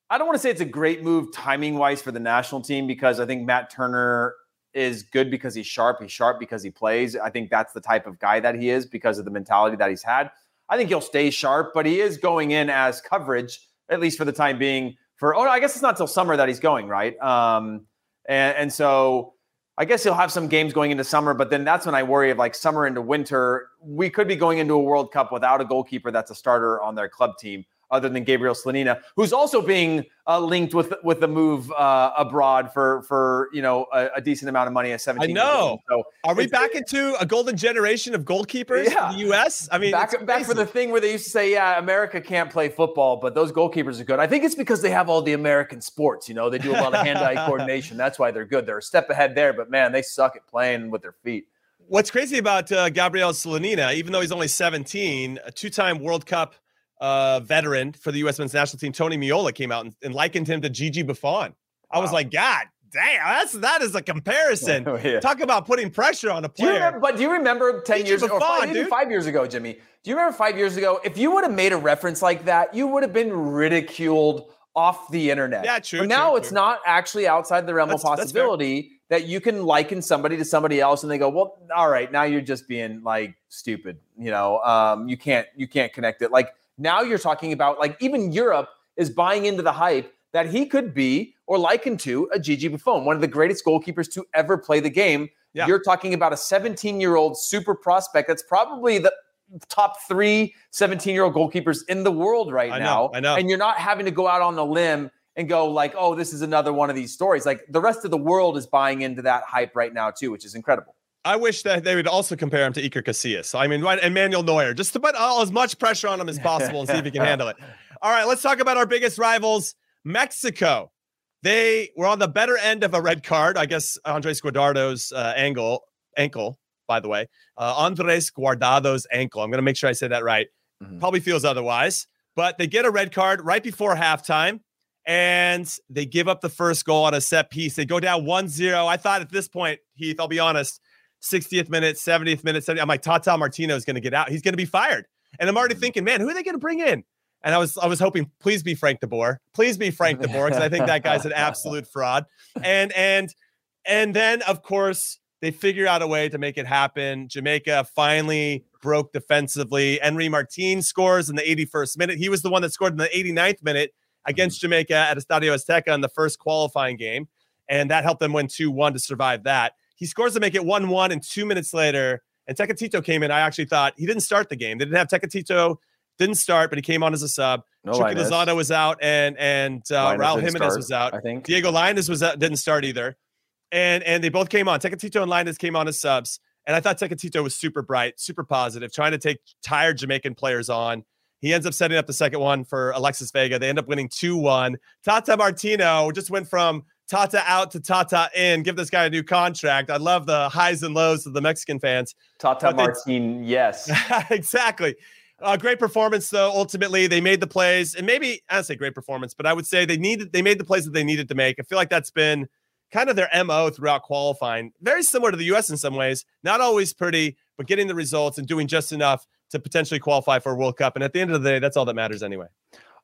I don't want to say it's a great move timing wise for the national team because I think Matt Turner is good because he's sharp. He's sharp because he plays. I think that's the type of guy that he is because of the mentality that he's had. I think he'll stay sharp, but he is going in as coverage, at least for the time being. For oh, I guess it's not till summer that he's going, right? Um, and, and so I guess he'll have some games going into summer, but then that's when I worry of like summer into winter. We could be going into a World Cup without a goalkeeper that's a starter on their club team other than Gabriel Slonina, who's also being uh, linked with with the move uh, abroad for for you know a, a, decent amount of money at 17. I know. So are we back into a golden generation of goalkeepers yeah. in the U.S.? I mean, back back for the thing where they used to say, yeah, America can't play football, but those goalkeepers are good. I think it's because they have all the American sports. You know, they do a lot of hand-eye coordination. That's why they're good. They're a step ahead there, but man, they suck at playing with their feet. What's crazy about uh, Gabriel Slonina, even though he's only 17, a two-time World Cup uh, veteran for the U.S. men's national team, Tony Meola, came out and, and likened him to Gigi Buffon. I was like, God damn, that's that is a comparison. Oh, yeah. Talk about putting pressure on a player. Do remember, but do you remember ten Gigi years ago, or five, five years ago, Jimmy? Do you remember five years ago? If you would have made a reference like that, you would have been ridiculed off the internet. Yeah, true. But now true, it's true. not actually outside the realm that's, of possibility that you can liken somebody to somebody else, and they go, "Well, all right, now you're just being like stupid." You know, um, you can't you can't connect it like now you're talking about like even Europe is buying into the hype that he could be or likened to a Gigi Buffon, one of the greatest goalkeepers to ever play the game. Yeah. You're talking about a 17 year old super prospect that's probably the top three 17 year old goalkeepers in the world right I now. Know, I know. And you're not having to go out on the limb and go like, oh, this is another one of these stories. Like the rest of the world is buying into that hype right now too, which is incredible. I wish that they would also compare him to Iker Casillas. I mean, right, and Manuel Neuer, just to put all, as much pressure on him as possible and see if he can handle it. All right, let's talk about our biggest rivals, Mexico. They were on the better end of a red card. I guess Andres Guardado's uh, angle, ankle, by the way. Uh, Andres Guardado's ankle. I'm going to make sure I say that right. Mm-hmm. Probably feels otherwise. But they get a red card right before halftime and they give up the first goal on a set piece. They go down 1 0. I thought at this point, Heath, I'll be honest, 60th minute, 70th minute, 70th. I'm like, Tata Martino is going to get out. He's going to be fired. And I'm already mm-hmm. thinking, man, who are they going to bring in? And I was I was hoping, please be Frank De Boer. Please be Frank De Boer, because I think that guy's an absolute fraud. And and and then of course they figure out a way to make it happen. Jamaica finally broke defensively. Henry Martin scores in the 81st minute. He was the one that scored in the 89th minute against mm-hmm. Jamaica at Estadio Azteca in the first qualifying game. And that helped them win 2 1 to survive that. He scores to make it 1 1, and two minutes later, and Tecatito came in. I actually thought he didn't start the game. They didn't have Tecatito, didn't start, but he came on as a sub. No Chucky Lozano was out, and and uh, Raul Jimenez start, was out. I think Diego Lainez was out, didn't start either. And and they both came on. Tecatito and Lainez came on as subs. And I thought Tecatito was super bright, super positive, trying to take tired Jamaican players on. He ends up setting up the second one for Alexis Vega. They end up winning 2 1. Tata Martino just went from Tata out to Tata in. Give this guy a new contract. I love the highs and lows of the Mexican fans. Tata Martin, yes. exactly. Uh, great performance though. Ultimately, they made the plays, and maybe I don't say great performance, but I would say they needed they made the plays that they needed to make. I feel like that's been kind of their MO throughout qualifying. Very similar to the US in some ways. Not always pretty, but getting the results and doing just enough to potentially qualify for a World Cup. And at the end of the day, that's all that matters anyway.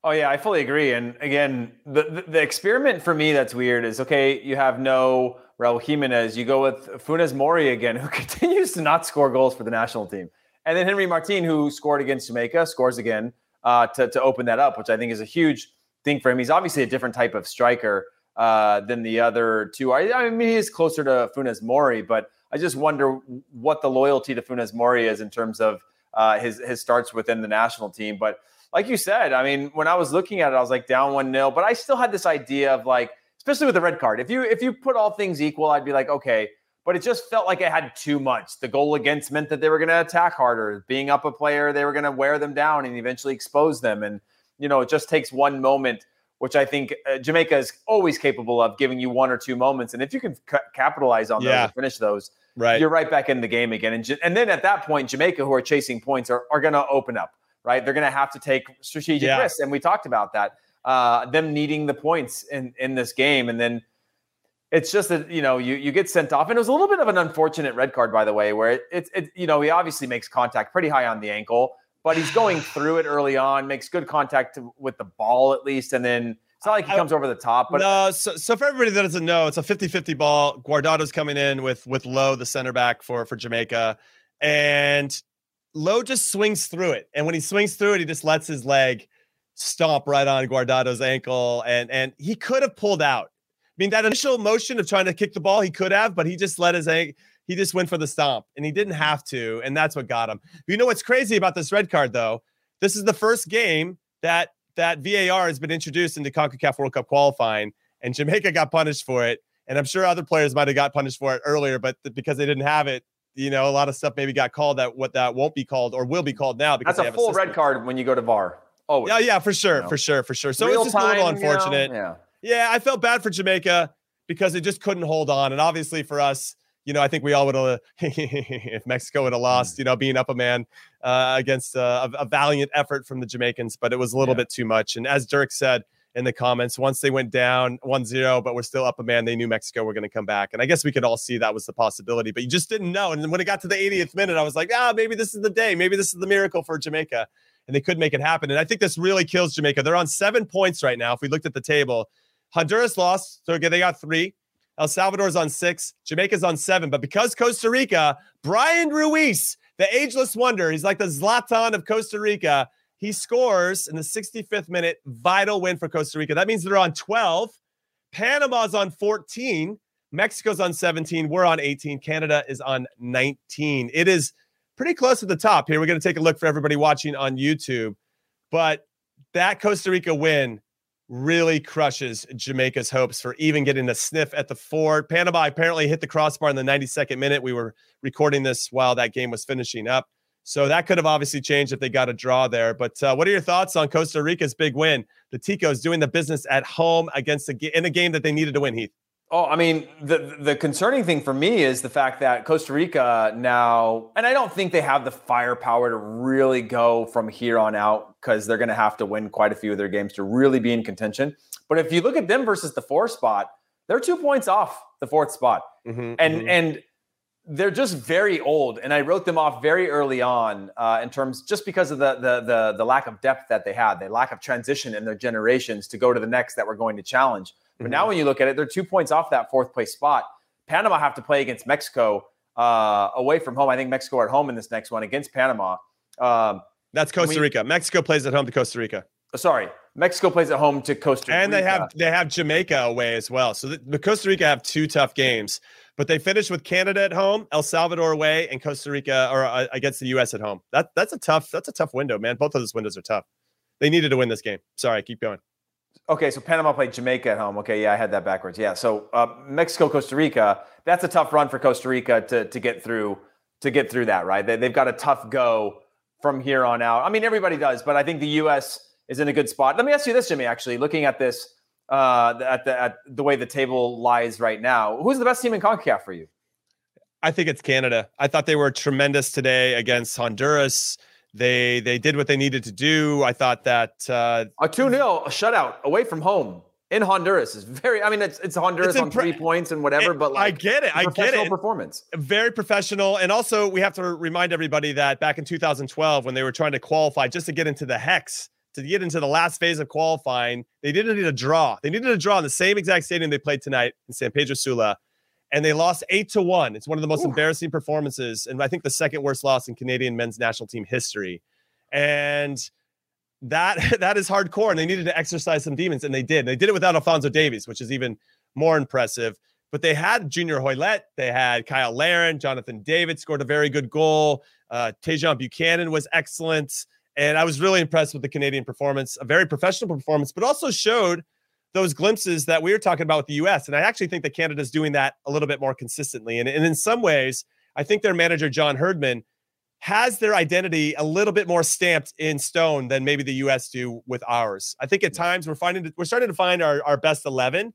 Oh yeah, I fully agree. And again, the, the, the experiment for me that's weird is okay, you have no Raul Jimenez, you go with Funes Mori again, who continues to not score goals for the national team. And then Henry Martin, who scored against Jamaica, scores again uh, to, to open that up, which I think is a huge thing for him. He's obviously a different type of striker uh, than the other two. I, I mean, he is closer to Funes Mori, but I just wonder what the loyalty to Funes Mori is in terms of uh, his his starts within the national team. But like you said, I mean, when I was looking at it, I was like down one 0 but I still had this idea of like, especially with the red card. If you if you put all things equal, I'd be like, okay. But it just felt like it had too much. The goal against meant that they were going to attack harder. Being up a player, they were going to wear them down and eventually expose them. And you know, it just takes one moment, which I think uh, Jamaica is always capable of giving you one or two moments. And if you can c- capitalize on yeah. those and finish those, right. you're right back in the game again. And, and then at that point, Jamaica, who are chasing points, are, are going to open up right? They're going to have to take strategic yeah. risks, and we talked about that. Uh, them needing the points in in this game, and then it's just that you know you you get sent off, and it was a little bit of an unfortunate red card, by the way, where it, it, it you know he obviously makes contact pretty high on the ankle, but he's going through it early on, makes good contact with the ball at least, and then. It's not like he comes over the top, but no. So, so for everybody that doesn't know, it's a 50-50 ball. Guardado's coming in with with Lowe, the center back for for Jamaica, and Lowe just swings through it. And when he swings through it, he just lets his leg stomp right on Guardado's ankle. And and he could have pulled out. I mean, that initial motion of trying to kick the ball, he could have, but he just let his ankle, he just went for the stomp and he didn't mm-hmm. have to. And that's what got him. You know what's crazy about this red card, though? This is the first game that that VAR has been introduced into CONCACAF World Cup qualifying, and Jamaica got punished for it. And I'm sure other players might have got punished for it earlier, but because they didn't have it, you know, a lot of stuff maybe got called that what that won't be called or will be called now because that's a full a red card when you go to VAR. Oh, yeah, yeah, for sure, you know. for sure, for sure. So Real it's just time, a little unfortunate. You know, yeah, yeah, I felt bad for Jamaica because it just couldn't hold on, and obviously for us, you know, I think we all would have if Mexico would have lost, you know, being up a man uh, against uh, a, a, valiant effort from the Jamaicans, but it was a little yeah. bit too much. And as Dirk said, in the comments. Once they went down 1-0, but we're still up a man, they knew Mexico were going to come back. And I guess we could all see that was the possibility, but you just didn't know. And when it got to the 80th minute, I was like, ah, maybe this is the day. Maybe this is the miracle for Jamaica. And they could make it happen. And I think this really kills Jamaica. They're on seven points right now. If we looked at the table, Honduras lost. So they got three. El Salvador's on six. Jamaica's on seven. But because Costa Rica, Bryan Ruiz, the ageless wonder, he's like the Zlatan of Costa Rica he scores in the 65th minute, vital win for Costa Rica. That means they're on 12. Panama's on 14. Mexico's on 17. We're on 18. Canada is on 19. It is pretty close to the top here. We're going to take a look for everybody watching on YouTube. But that Costa Rica win really crushes Jamaica's hopes for even getting a sniff at the four. Panama apparently hit the crossbar in the 92nd minute. We were recording this while that game was finishing up. So that could have obviously changed if they got a draw there. But uh, what are your thoughts on Costa Rica's big win? The Ticos doing the business at home against a, in a game that they needed to win. Heath. Oh, I mean, the the concerning thing for me is the fact that Costa Rica now, and I don't think they have the firepower to really go from here on out because they're going to have to win quite a few of their games to really be in contention. But if you look at them versus the four spot, they're two points off the fourth spot, mm-hmm, and mm-hmm. and they're just very old, and I wrote them off very early on uh, in terms just because of the, the, the the lack of depth that they had, the lack of transition in their generations to go to the next that we're going to challenge. But mm-hmm. now, when you look at it, they're two points off that fourth place spot. Panama have to play against Mexico uh, away from home. I think Mexico are at home in this next one against Panama. Um, That's Costa we, Rica. Mexico plays at home to Costa Rica. Sorry, Mexico plays at home to Costa Rica, and they have they have Jamaica away as well. So the, the Costa Rica have two tough games. But they finished with Canada at home, El Salvador away, and Costa Rica or uh, against the U.S. at home. That that's a tough that's a tough window, man. Both of those windows are tough. They needed to win this game. Sorry, keep going. Okay, so Panama played Jamaica at home. Okay, yeah, I had that backwards. Yeah, so uh, Mexico, Costa Rica. That's a tough run for Costa Rica to to get through to get through that. Right, they, they've got a tough go from here on out. I mean, everybody does, but I think the U.S. is in a good spot. Let me ask you this, Jimmy. Actually, looking at this uh, at the at the way the table lies right now, who's the best team in Concacaf for you? I think it's Canada. I thought they were tremendous today against Honduras. They they did what they needed to do. I thought that uh, a 2 0 shutout away from home. in Honduras is very. I mean, it's it's Honduras it's on three points and whatever, it, but like, I get it. I get it. Performance very professional, and also we have to remind everybody that back in 2012, when they were trying to qualify just to get into the hex, to get into the last phase of qualifying, they didn't need a draw. They needed a draw in the same exact stadium they played tonight in San Pedro Sula, and they lost eight to one. It's one of the most Ooh. embarrassing performances, and I think the second worst loss in Canadian men's national team history. And that that is hardcore, and they needed to exercise some demons, and they did. They did it without Alfonso Davies, which is even more impressive. But they had Junior Hoilett, they had Cyle Larin, Jonathan David scored a very good goal. Uh, Tajon Buchanan was excellent, and I was really impressed with the Canadian performance. A very professional performance, but also showed those glimpses that we were talking about with the U.S. And I actually think that Canada is doing that a little bit more consistently. And, and in some ways, I think their manager John Herdman has their identity a little bit more stamped in stone than maybe the US do with ours. I think at times we're finding we're starting to find our, our best 11,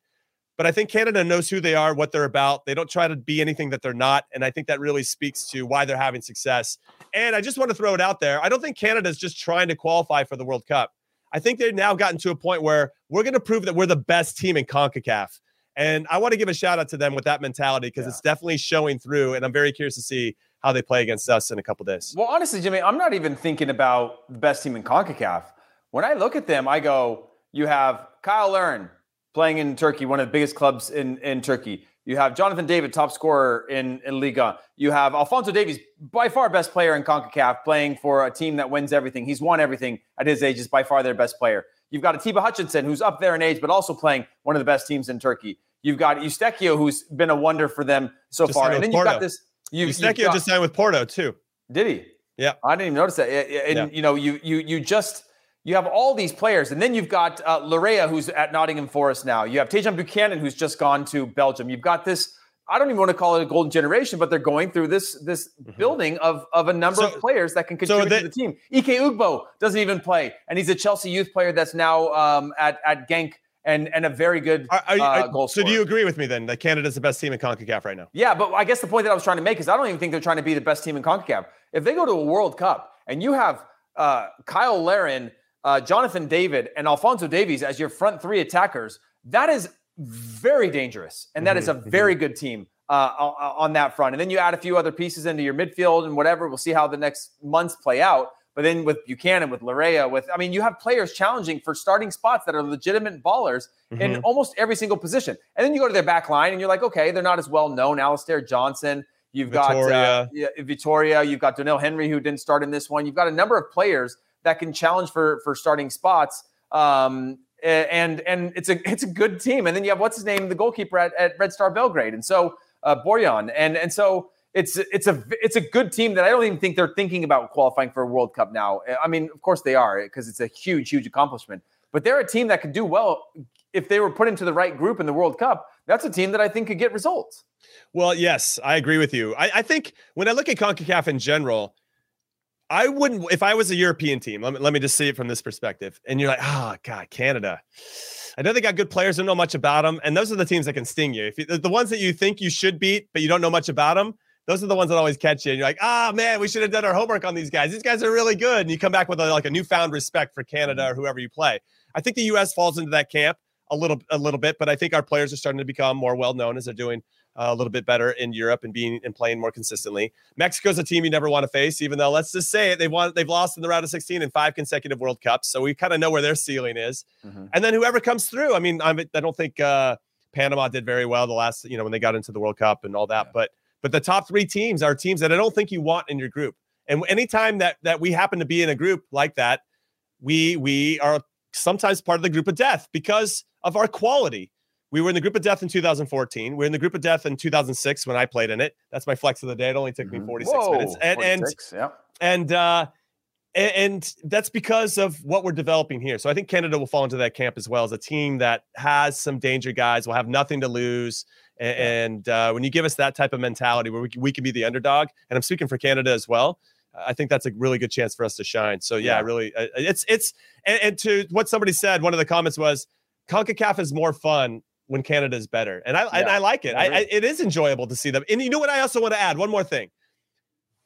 but I think Canada knows who they are, what they're about. They don't try to be anything that they're not. And I think that really speaks to why they're having success. And I just want to throw it out there. I don't think Canada's just trying to qualify for the World Cup. I think they've now gotten to a point where we're going to prove that we're the best team in CONCACAF. And I want to give a shout out to them with that mentality because yeah. it's definitely showing through. And I'm very curious to see how they play against us in a couple days. Well, honestly, Jimmy, I'm not even thinking about the best team in CONCACAF. When I look at them, I go, you have Cyle Larin playing in Turkey, one of the biggest clubs in, in Turkey. You have Jonathan David, top scorer in, in Liga. You have Alfonso Davies, by far best player in CONCACAF, playing for a team that wins everything. He's won everything at his age, is by far their best player. You've got Atiba Hutchinson, who's up there in age, but also playing one of the best teams in Turkey. You've got Eustáquio, who's been a wonder for them so Just far. And then you've got this you Eustáquio just signed with Porto too. Did he? Yeah, I didn't even notice that. And yeah. you know, you you you just you have all these players, and then you've got uh, Laryea, who's at Nottingham Forest now. You have Tajon Buchanan, who's just gone to Belgium. You've got this. I don't even want to call it a golden generation, but they're going through this this mm-hmm. building of of a number so, of players that can contribute so to the team. Ike Ugbo doesn't even play, and he's a Chelsea youth player that's now um, at at Genk and and a very good are, are, uh, goal So do you agree with me then that Canada's the best team in CONCACAF right now? Yeah, but I guess the point that I was trying to make is I don't even think they're trying to be the best team in CONCACAF. If they go to a World Cup and you have uh, Cyle Larin, uh, Jonathan David, and Alfonso Davies as your front three attackers, that is very dangerous, and that mm-hmm, is a mm-hmm. very mm-hmm. good team. Uh, on that front, and then you add a few other pieces into your midfield and whatever. We'll see how the next months play out. But then with Buchanan, with Laryea, with I mean, you have players challenging for starting spots that are legitimate ballers mm-hmm. in almost every single position. And then you go to their back line and you're like, okay, they're not as well known. Alistair Johnston, you've got uh, yeah, you've got Doneil Henry who didn't start in this one. You've got a number of players that can challenge for for starting spots. Um, and and it's a it's a good team. And then you have what's his name, the goalkeeper at, at Red Star Belgrade, and so uh, Borjan, and and so it's it's a it's a good team that I don't even think they're thinking about qualifying for a World Cup now. I mean, of course they are because it's a huge huge accomplishment. But they're a team that could do well if they were put into the right group in the World Cup. That's a team that I think could get results. Well, yes, I agree with you. I, I think when I look at CONCACAF in general, I wouldn't if I was a European team. Let me, let me just see it from this perspective. And you're like, oh God, Canada. I know they got good players, don't know much about them, and those are the teams that can sting you. If you, the ones that you think you should beat, but you don't know much about them, those are the ones that always catch you. And you're like, ah, oh, man, we should have done our homework on these guys. These guys are really good. And you come back with a, like a newfound respect for Canada or whoever you play. I think the U.S. falls into that camp a little, a little bit, but I think our players are starting to become more well known as they're doing a little bit better in Europe and being and playing more consistently. Mexico's a team you never want to face, even though let's just say it, they've won, they've lost in the round of 16 in five consecutive World Cups, so we kind of know where their ceiling is. Mm-hmm. And then whoever comes through, I mean, I'm, I don't think uh, Panama did very well the last, you know, when they got into the World Cup and all that, yeah. but but the top three teams are teams that I don't think you want in your group. And anytime that that we happen to be in a group like that, we we are sometimes part of the group of death because of our quality. We were in the group of death in 2014. We are in the group of death in 2006 when I played in it. That's my flex of the day. It only took mm-hmm. me 46 Whoa, minutes. And 46, and yeah. and uh and, and that's because of what we're developing here. So I think Canada will fall into that camp as well as a team that has some danger guys, will have nothing to lose. And, uh, when you give us that type of mentality where we, we can be the underdog, and I'm speaking for Canada as well, I think that's a really good chance for us to shine. So yeah, yeah. really, uh, it's it's and, and, to what somebody said, one of the comments was, "Concacaf is more fun when Canada is better," and I yeah. and I like it. I, I, it is enjoyable to see them. And you know what? I also want to add one more thing.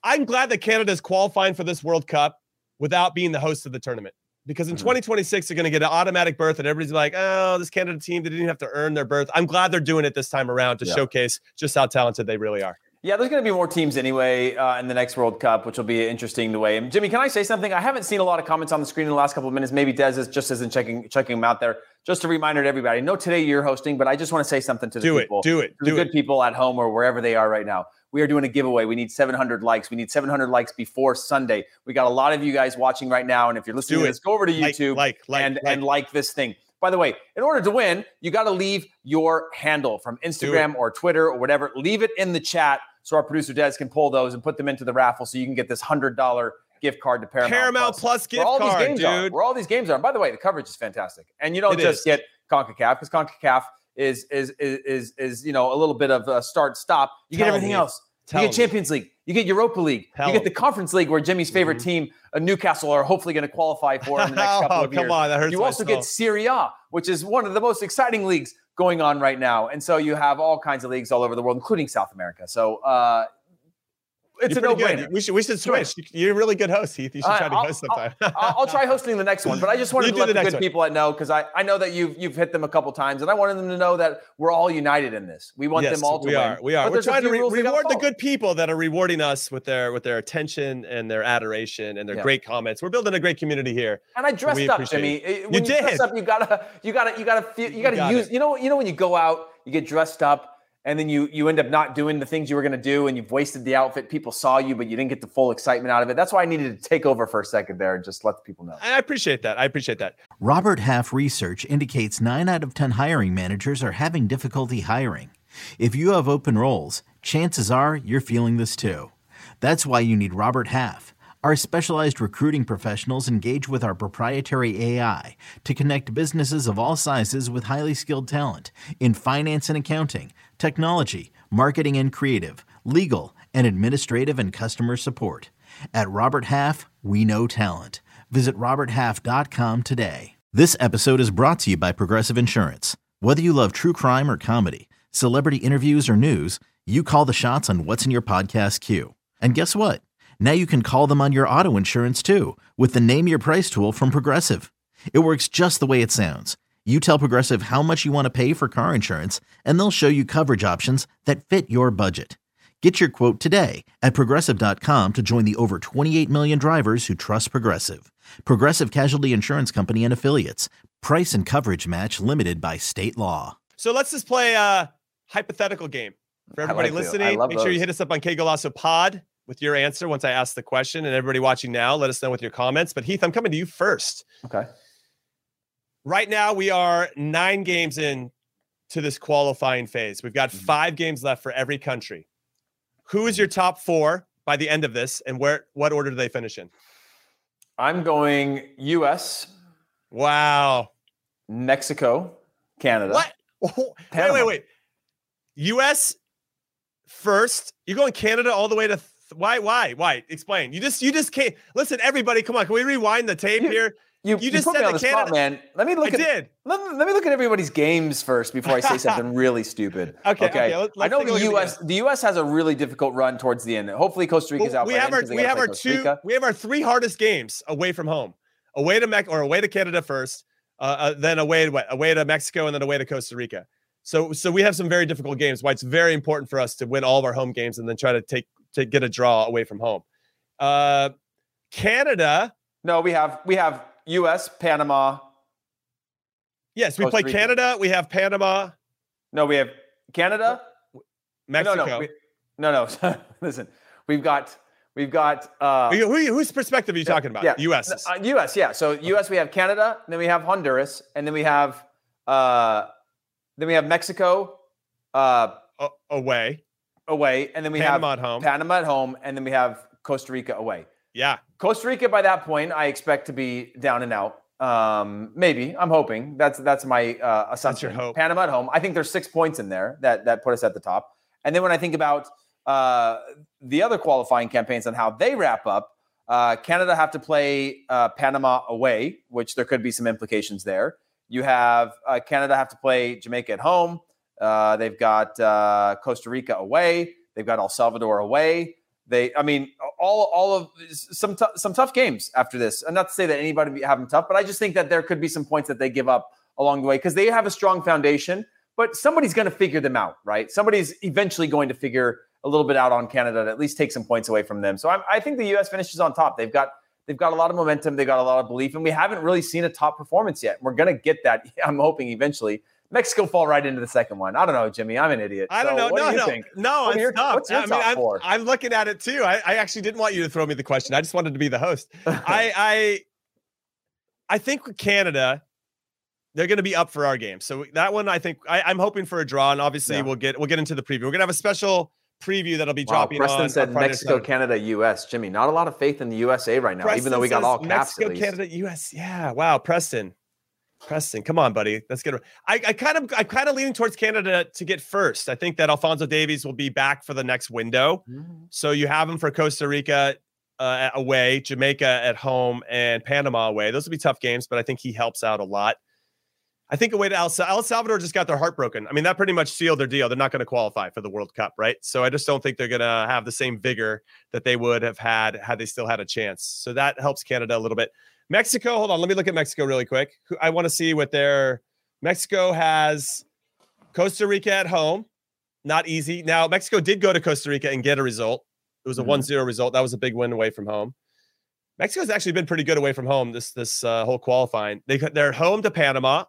I'm glad that Canada is qualifying for this World Cup without being the host of the tournament. because in Mhm. 2026 they're going to get an automatic berth, and everybody's like, "Oh, this Canada team they didn't have to earn their berth." I'm glad they're doing it this time around to Yeah. showcase just how talented they really are. Yeah, there's going to be more teams anyway uh, in the next World Cup, which will be interesting the way. And Jimmy, can I say something? I haven't seen a lot of comments on the screen in the last couple of minutes. Maybe Des is just isn't checking checking them out there. Just a reminder to everybody. I know today you're hosting, but I just want to say something to the Do it, people, do it, to the do good it. people at home or wherever they are right now. We are doing a giveaway. We need 700 likes. We need 700 likes before Sunday. We got a lot of you guys watching right now, and if you're listening Do to it. this, go over to Like, YouTube like, like, and like. and like this thing. By the way, in order to win, you got to leave your handle from Instagram or Twitter or whatever. Leave it in the chat so our producer Des can pull those and put them into the raffle so you can get this hundred dollar gift card to Paramount. Paramount Plus gift where all card, these games are. Where all these games are. And by the way, the coverage is fantastic, and you don't It just is. get Concacaf because Concacaf is is is is is you know a little bit of a start stop. You get everything me. else. Tell you get Champions League. You get Europa League. Tell you get the Conference League, where Jimmy's favorite Mhm. team, uh, Newcastle, are hopefully going to qualify for in the next couple Oh, of come years. on, that hurts You also get. Serie A, which is one of the most exciting leagues going on right now, and so you have all kinds of leagues all over the world, including South America. So uh, it's You're a no-brainer. good. We should we should switch. You're a really good host, Heath. You should try to I'll- host sometime. I'll, I'll try hosting the next one, but I just wanted You to let the the, good one. people I know because I, I know that you've you've hit them a couple times, and I wanted them to know that we're all united in this. We want yes, them all to we win. are. We are. But We're trying to re- rules we gotta reward the good people that are rewarding us with their with their attention and their adoration and their Yeah. great comments. We're building a great community here. And I dressed up, Jimmy. it. Uh, When you, You dress did. up, you gotta, you gotta, you gotta feel, you gotta got use. it. You know, you know when you go out, you get dressed up, and then you you end up not doing the things you were gonna do, and you've wasted the outfit. People saw you, but you didn't get the full excitement out of it. That's why I needed to take over for a second there and just let the people know. I appreciate that. I appreciate that. Robert Half research indicates 9 out of 10 hiring managers are having difficulty hiring. If you have open roles, chances are you're feeling this too. That's why you need Robert Half. Our specialized recruiting professionals engage with our proprietary AI to connect businesses of all sizes with highly skilled talent in finance and accounting, technology, marketing and creative, legal, and administrative and customer support. At Robert Half, we know talent. Visit RobertHalf.com today. This episode is brought to you by Progressive Insurance. Whether you love true crime or comedy, celebrity interviews or news, you call the shots on what's in your podcast queue. And guess what? Now you can call them on your auto insurance too with the Name Your Price tool from Progressive. It works just the way it sounds. You tell Progressive how much you want to pay for car insurance, and they'll show you coverage options that fit your budget. Get your quote today at progressive.com to join the over 28 million drivers who trust Progressive. Progressive Casualty Insurance Company and Affiliates. Price and coverage match limited by state law. So let's just play a hypothetical game for I everybody like the- I listening. love Make sure you hit us up on Qué Golazo Pod with your answer once I ask the question, and everybody watching now, let us know with your comments. But Heath, I'm coming to you first. Okay. Right now, we are nine games in to this qualifying phase. We've got Mhm. five games left for every country. Who is your top four by the end of this, and where what order do they finish in? I'm going U.S., Wow. Mexico, Canada. What? wait, wait, wait. U.S. first. You're going Canada all the way to th- why? Why? Why? Explain. You just you just can't listen. Everybody, come on. Can we rewind the tape here? You, You just put me on the the spot, man. Let me look I at did. Let me, let me look at everybody's games first before I say something really stupid. Okay, okay, let- I know the U.S. The U.S. has a really difficult run towards the end. Hopefully, Costa Rica's Well, out. we by have then our we have our Costa two Rica. we have our three hardest games away from home. Away to Mex or away to Canada first, uh, uh, then away to? Away to Mexico and then away to Costa Rica. So so we have some very difficult games. Why it's very important for us to win all of our home games and then try to take to get a draw away from home. Uh, Canada. No, we have we have U.S., Panama. Yes, we Costa play Rica. Canada. We have Panama, No, we have Canada. Mexico. No, no, we- no, no. Listen, we've got we've got. Uh, Who, who- whose perspective are you talking about? Yeah, U.S. Uh, U.S. Yeah. So U.S. We have Canada, then we have Honduras, and then we have uh, then we have Mexico uh, away. away, and then we Panama have at home. Panama at home, and then we have Costa Rica away. Yeah. Costa Rica by that point, I expect to be down and out. Um, maybe I'm hoping that's that's my uh, assumption. hope. Panama at home. I think there's six points in there that that put us at the top. And then when I think about uh, the other qualifying campaigns and how they wrap up, uh, Canada have to play uh, Panama away, which there could be some implications there. You have uh, Canada have to play Jamaica at home. Uh, they've got uh, Costa Rica away. They've got El Salvador away. They, I mean, all all of some t- some tough games after this. And not to say that anybody have them tough, but I just think that there could be some points that they give up along the way because they have a strong foundation. But somebody's going to figure them out, right? Somebody's eventually going to figure a little bit out on Canada to at least take some points away from them. So I'm, I think the U.S. finishes on top. They've got they've got a lot of momentum. They've got a lot of belief, and we haven't really seen a top performance yet. We're going to get that. I'm hoping eventually. Mexico fall right into the second one. I don't know, Jimmy. I'm an idiot. I don't So know. what No, do you no, think? no. What it's your- tough. what's your I mean, top I'm, four? I'm looking at it too. I, I actually didn't want you to throw me the question. I just wanted to be the host. I, I, I think with Canada, they're going to be up for our game. So that one, I think I, I'm hoping for a draw, and obviously Yeah. we'll get we'll get into the preview. We're going to have a special preview that'll be Wow, dropping Preston on. said on Mexico. Canada, U.S. Jimmy, not a lot of faith in the USA right now, even though we got all caps Mexico. Canada, U.S. Yeah, wow, Preston, Preston, come on, buddy, let's get. I, I kind of, I'm kind of leaning towards Canada to get first. I think that Alfonso Davies will be back for the next window, Mm-hmm. so you have him for Costa Rica uh, away, Jamaica at home, and Panama away. Those will be tough games, but I think he helps out a lot. I think away to El, El Salvador just got their heart broken. I mean, that pretty much sealed their deal. They're not going to qualify for the World Cup, right? So I just don't think they're going to have the same vigor that they would have had had they still had a chance. So that helps Canada a little bit. Mexico, hold on, let me look at Mexico really quick. I want to see what their Mexico has Costa Rica at home. Not easy. Now, Mexico did go to Costa Rica and get a result. It was a Mhm. 1-0 result. That was a big win away from home. Mexico's actually been pretty good away from home this this uh, whole qualifying. They they're home to Panama,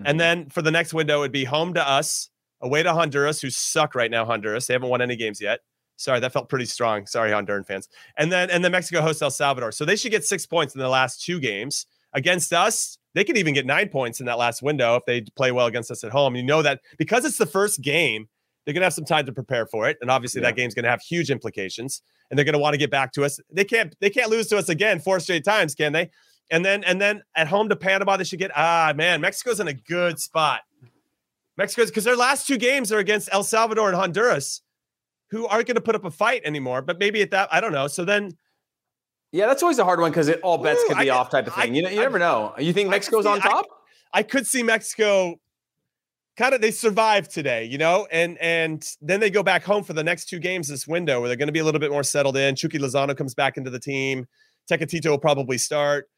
Mm-hmm. and then for the next window it'd be home to us, away to Honduras, who suck right now. Honduras, they haven't won any games yet. Sorry, that felt pretty strong. Sorry, Honduran fans. And then and then Mexico hosts El Salvador, so they should get six points in the last two games against us. They could even get nine points in that last window if they play well against us at home. You know that because it's the first game, they're gonna have some time to prepare for it, and obviously Yeah. that game's gonna have huge implications. And they're gonna want to get back to us. They can't they can't lose to us again four straight times, can they? And then and then at home to Panama, they should get ah man, Mexico's in a good spot. Mexico's because their last two games are against El Salvador and Honduras, who aren't going to put up a fight anymore. But maybe at that, I don't know. So then Yeah, that's always a hard one because it all bets could be could- off type of I- thing. you know, you I- never know. You think Mexico's see- on top? I could see Mexico kind of they survive today, you know, and and then they go back home for the next two games this window where they're going to be a little bit more settled in. Chucky Lozano comes back into the team. Tecatito will probably start.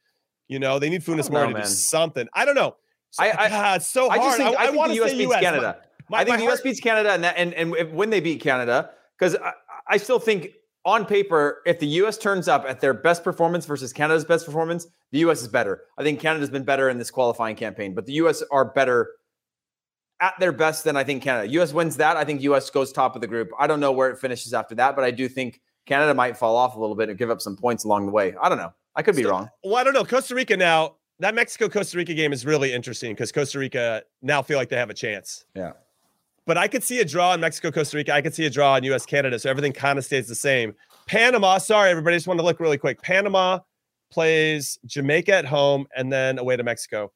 You know, they need Funes Mori to do something. I don't know. So, I- I- God, it's so I hard. just think, I, think wanna the U.S. beats US. Canada. My- I think my the U.S. beats Canada, and that, and and if, when they beat Canada, because I, I still think on paper, if the U.S. turns up at their best performance versus Canada's best performance, the U.S. is better. I think Canada's been better in this qualifying campaign, but the U.S. are better at their best than I think Canada. U.S. wins that. I think U.S. goes top of the group. I don't know where it finishes after that, but I do think Canada might fall off a little bit and give up some points along the way. I don't know. I could be So- wrong. Well, I don't know. Costa Rica now, that Mexico Costa Rica game is really interesting because Costa Rica now feel like they have a chance. Yeah. But I could see a draw in Mexico Costa Rica. I could see a draw in US Canada. So everything kind of stays the same. Panama, sorry, everybody. Just want to look really quick. Panama plays Jamaica at home and then away to Mexico.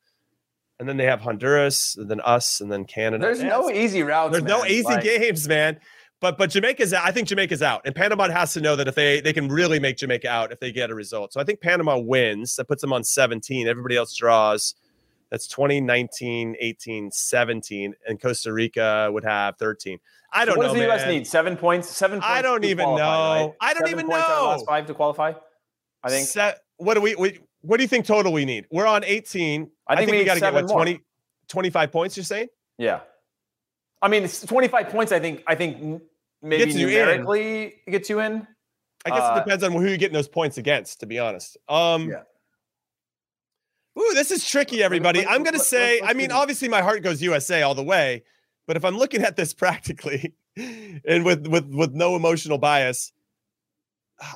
And then they have Honduras, and then us, and then Canada. There's no easy routes. there's no easy Like- games, man. But but Jamaica's out. I think Jamaica's out. And Panama has to know that if they they can really make Jamaica out if they get a result. So I think Panama wins. That puts them on 17. Everybody else draws. That's 20, 19, 18, 17. And Costa Rica would have 13. I don't what know. What does the U.S. man. need? Seven points. Seven. Points I don't even qualify, know. right? I don't Seven even points out of the last know. five to qualify. I think. Se- what do we, we what do you think total we need? We're on 18. I think we need got to get what more. 20 25 points you're saying? Yeah. I mean, it's 25 points. I think. I think maybe Gets you in. numerically gets you in. I guess Uh, it depends on who you're getting those points against, to be honest. Um, Yeah. Ooh, this is tricky, everybody. I'm going to say, I mean, obviously, my heart goes USA all the way, but if I'm looking at this practically and with with with no emotional bias,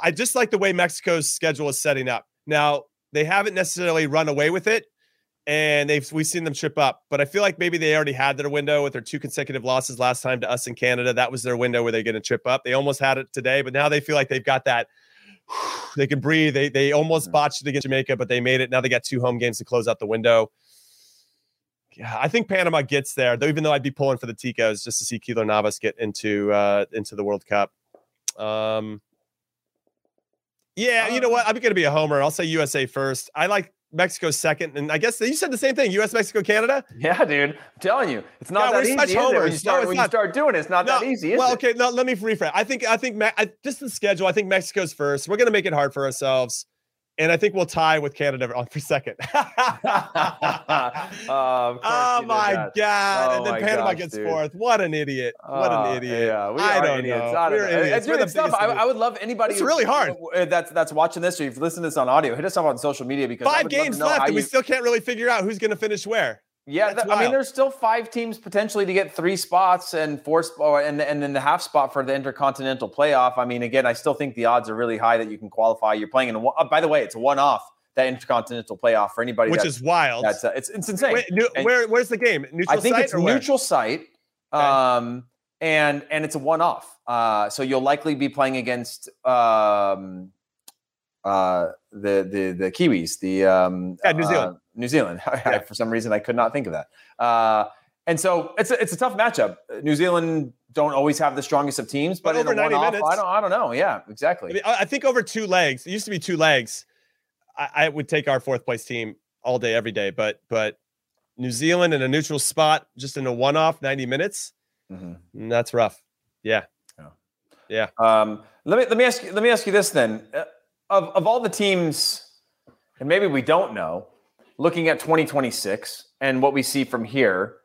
I just like the way Mexico's schedule is setting up. Now, they haven't necessarily run away with it, and they've we've seen them trip up, but I feel like maybe they already had their window with their two consecutive losses last time to us in Canada. That was their window where they're going to trip up. They almost had it today, but now they feel like they've got that. They can breathe. They they almost Mhm. botched it against Jamaica, but they made it. Now they got two home games to close out the window. Yeah, I think Panama gets there, though. Even though I'd be pulling for the Ticos just to see Keylor Navas get into uh into the World Cup. Um, yeah, you know what? I'm going to be a homer. I'll say USA first. I like Mexico's second, and I guess you said the same thing. U.S., Mexico, Canada. Yeah, dude. I'm telling you, it's not Yeah, that easy. it? When, you start, No, when not. you start doing it, it's not No, that easy. Is well, it? okay. No, let me rephrase. I think I think I, just the schedule. I think Mexico's first. We're gonna make it hard for ourselves, and I think we'll tie with Canada on for second. Uh, oh my god! Oh and then Panama gosh, gets dude. fourth. What an idiot! What Oh, an idiot! Yeah, we I are don't idiots. know. I don't We're know. idiots. Dude, it's tough. biggest I. I would love anybody It's really hard. uh, that's that's watching this or you've listened to this on audio. Hit us up on social media because Five to games left, and we you- still can't really figure out who's gonna finish where. Yeah, th- I mean, there's still five teams potentially to get three spots and four sp- or, and and then the half spot for the intercontinental playoff. I mean, again, I still think the odds are really high that you can qualify. You're playing in a one. Uh, by the way, it's a one-off that intercontinental playoff for anybody. Which that's, is wild. that's uh, it's it's insane. Wait, And where where's the game? Neutral I think it's neutral site, Okay. um, and and it's a one-off. Uh, so you'll likely be playing against um, uh, the the the Kiwis, the um, Yeah, New uh, Zealand. New Zealand. Yeah. For some reason, I could not think of that. Uh, and so it's a, it's a tough matchup. New Zealand don't always have the strongest of teams, But but, in a 90 one-off, minutes. I don't I don't know. Yeah, exactly. I, mean, I think over two legs. It used to be two legs. I, I would take our fourth place team all day, every day. But but New Zealand in a neutral spot, just in a one-off, ninety minutes. Mhm. mm, That's rough. Yeah. Yeah. Um, let me let me ask you let me ask you this then. Uh, Of of all the teams, and maybe we don't know, looking at 2026 and what we see from here,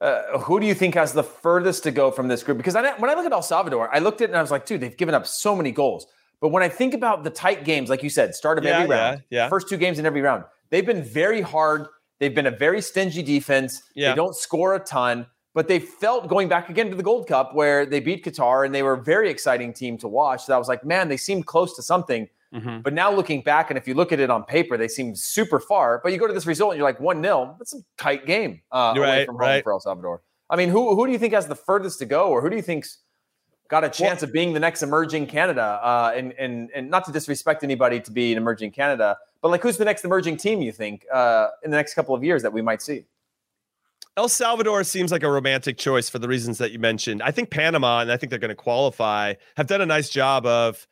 uh, who do you think has the furthest to go from this group? Because I, when I look at El Salvador, I looked at it and I was like, dude, they've given up so many goals. But when I think about the tight games, like you said, start of Yeah, every round, yeah. first two games in every round, they've been very hard. They've been a very stingy defense. Yeah. They don't score a ton, but they felt going back again to the Gold Cup where they beat Qatar and they were a very exciting team to watch. So I was like, man, they seemed close to something. Mm-hmm. But now looking back, and if you look at it on paper, they seem super far. But you go to this result and you're like 1 0. That's a tight game uh, away from home right. for El Salvador. I mean, who, who do you think has the furthest to go, or who do you think's got a chance of being the next emerging Canada? Uh, and, and, and not to disrespect anybody to be an emerging Canada, but like who's the next emerging team you think uh, in the next couple of years that we might see? El Salvador seems like a romantic choice for the reasons that you mentioned. I think Panama, and I think they're going to qualify, have done a nice job of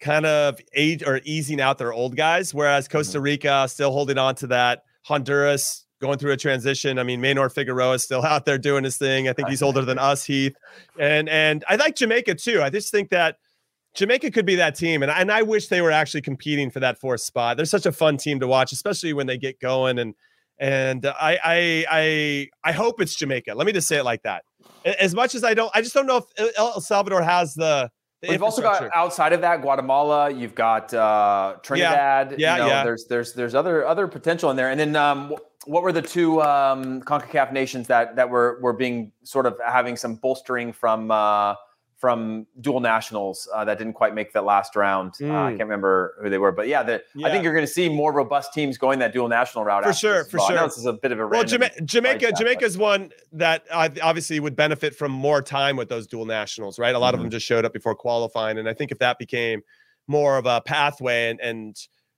kind of age or easing out their old guys, whereas mm-hmm. Costa Rica still holding on to that. Honduras going through a transition. I mean, Maynor Figueroa is still out there doing his thing. I think he's older than us, Heath, and and I like Jamaica too. I just think that Jamaica could be that team, and and I wish they were actually competing for that fourth spot. They're such a fun team to watch, especially when they get going and. And I, I, I, I hope it's Jamaica. Let me just say it like that. As much as I don't, I just don't know if El Salvador has the. The We've also got outside of that Guatemala. You've got uh, Trinidad. Yeah, you know, yeah. There's there's there's other other potential in there. And then um, what were the two um, Concacaf nations that that were were being sort of having some bolstering from uh, from dual nationals uh, that didn't quite make that last round? Uh, I Mm. can't remember who they were, but yeah, the, I think you're going to see more robust teams going that dual national route For sure, for well. I know sure. this is a bit of a Well, Jama- Jamaica, but- one that obviously would benefit from more time with those dual nationals, right? A lot of Mm-hmm. them just showed up before qualifying, and I think if that became more of a pathway, and and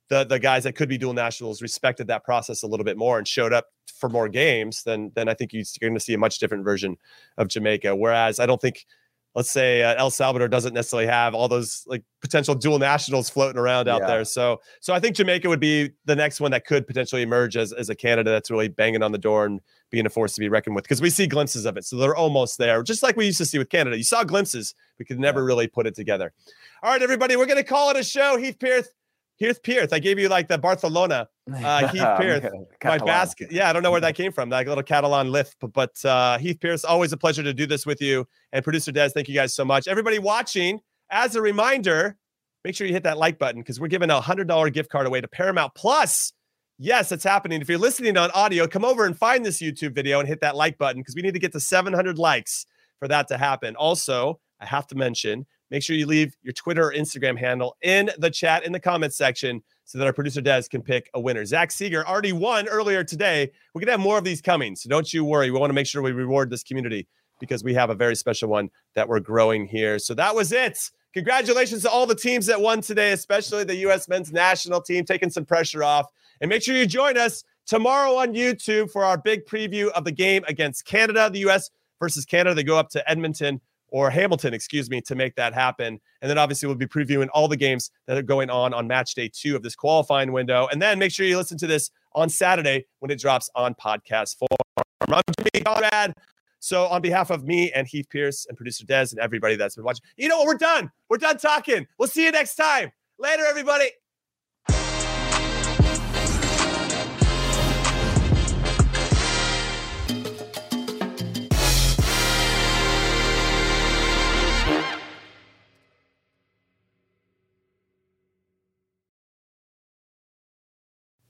the the guys that could be dual nationals respected that process a little bit more and showed up for more games, then then I think you're going to see a much different version of Jamaica. Whereas I don't think. Let's say uh, El Salvador doesn't necessarily have all those like potential dual nationals floating around out Yeah. there. So, so I think Jamaica would be the next one that could potentially emerge as, as a candidate that's really banging on the door and being a force to be reckoned with because we see glimpses of it. So they're almost there, just like we used to see with Canada. You saw glimpses, we could never really put it together. All right, everybody, we're going to call it a show. Heath Pearce, Heath Pearce. I gave you like the Barcelona, uh, Heath Pearce, my basket. Yeah, I don't know where that came from, like a little Catalan lift. But, but uh, Heath Pearce, always a pleasure to do this with you. And producer Des, thank you guys so much. Everybody watching, as a reminder, make sure you hit that like button because we're giving a hundred dollar gift card away to Paramount Plus. Yes, it's happening. If you're listening on audio, come over and find this YouTube video and hit that like button because we need to get to 700 likes for that to happen. Also, I have to mention, make sure you leave your Twitter or Instagram handle in the chat in the comments section so that our producer Des can pick a winner. Zach Seeger already won earlier today. We're gonna have more of these coming, so don't you worry. We want to make sure we reward this community because we have a very special one that we're growing here. So that was it. Congratulations to all the teams that won today, especially the U.S. men's national team, taking some pressure off. And make sure you join us tomorrow on YouTube for our big preview of the game against Canada, the U.S. versus Canada. They go up to Edmonton or Hamilton, excuse me, to make that happen. And then obviously we'll be previewing all the games that are going on on match day two of this qualifying window. And then make sure you listen to this on Saturday when it drops on podcast form. I'm Jimmy Conrad. So, on behalf of me and Heath Pearce and producer Des and everybody that's been watching, you know what? We're done. We're done talking. We'll see you next time. Later, everybody.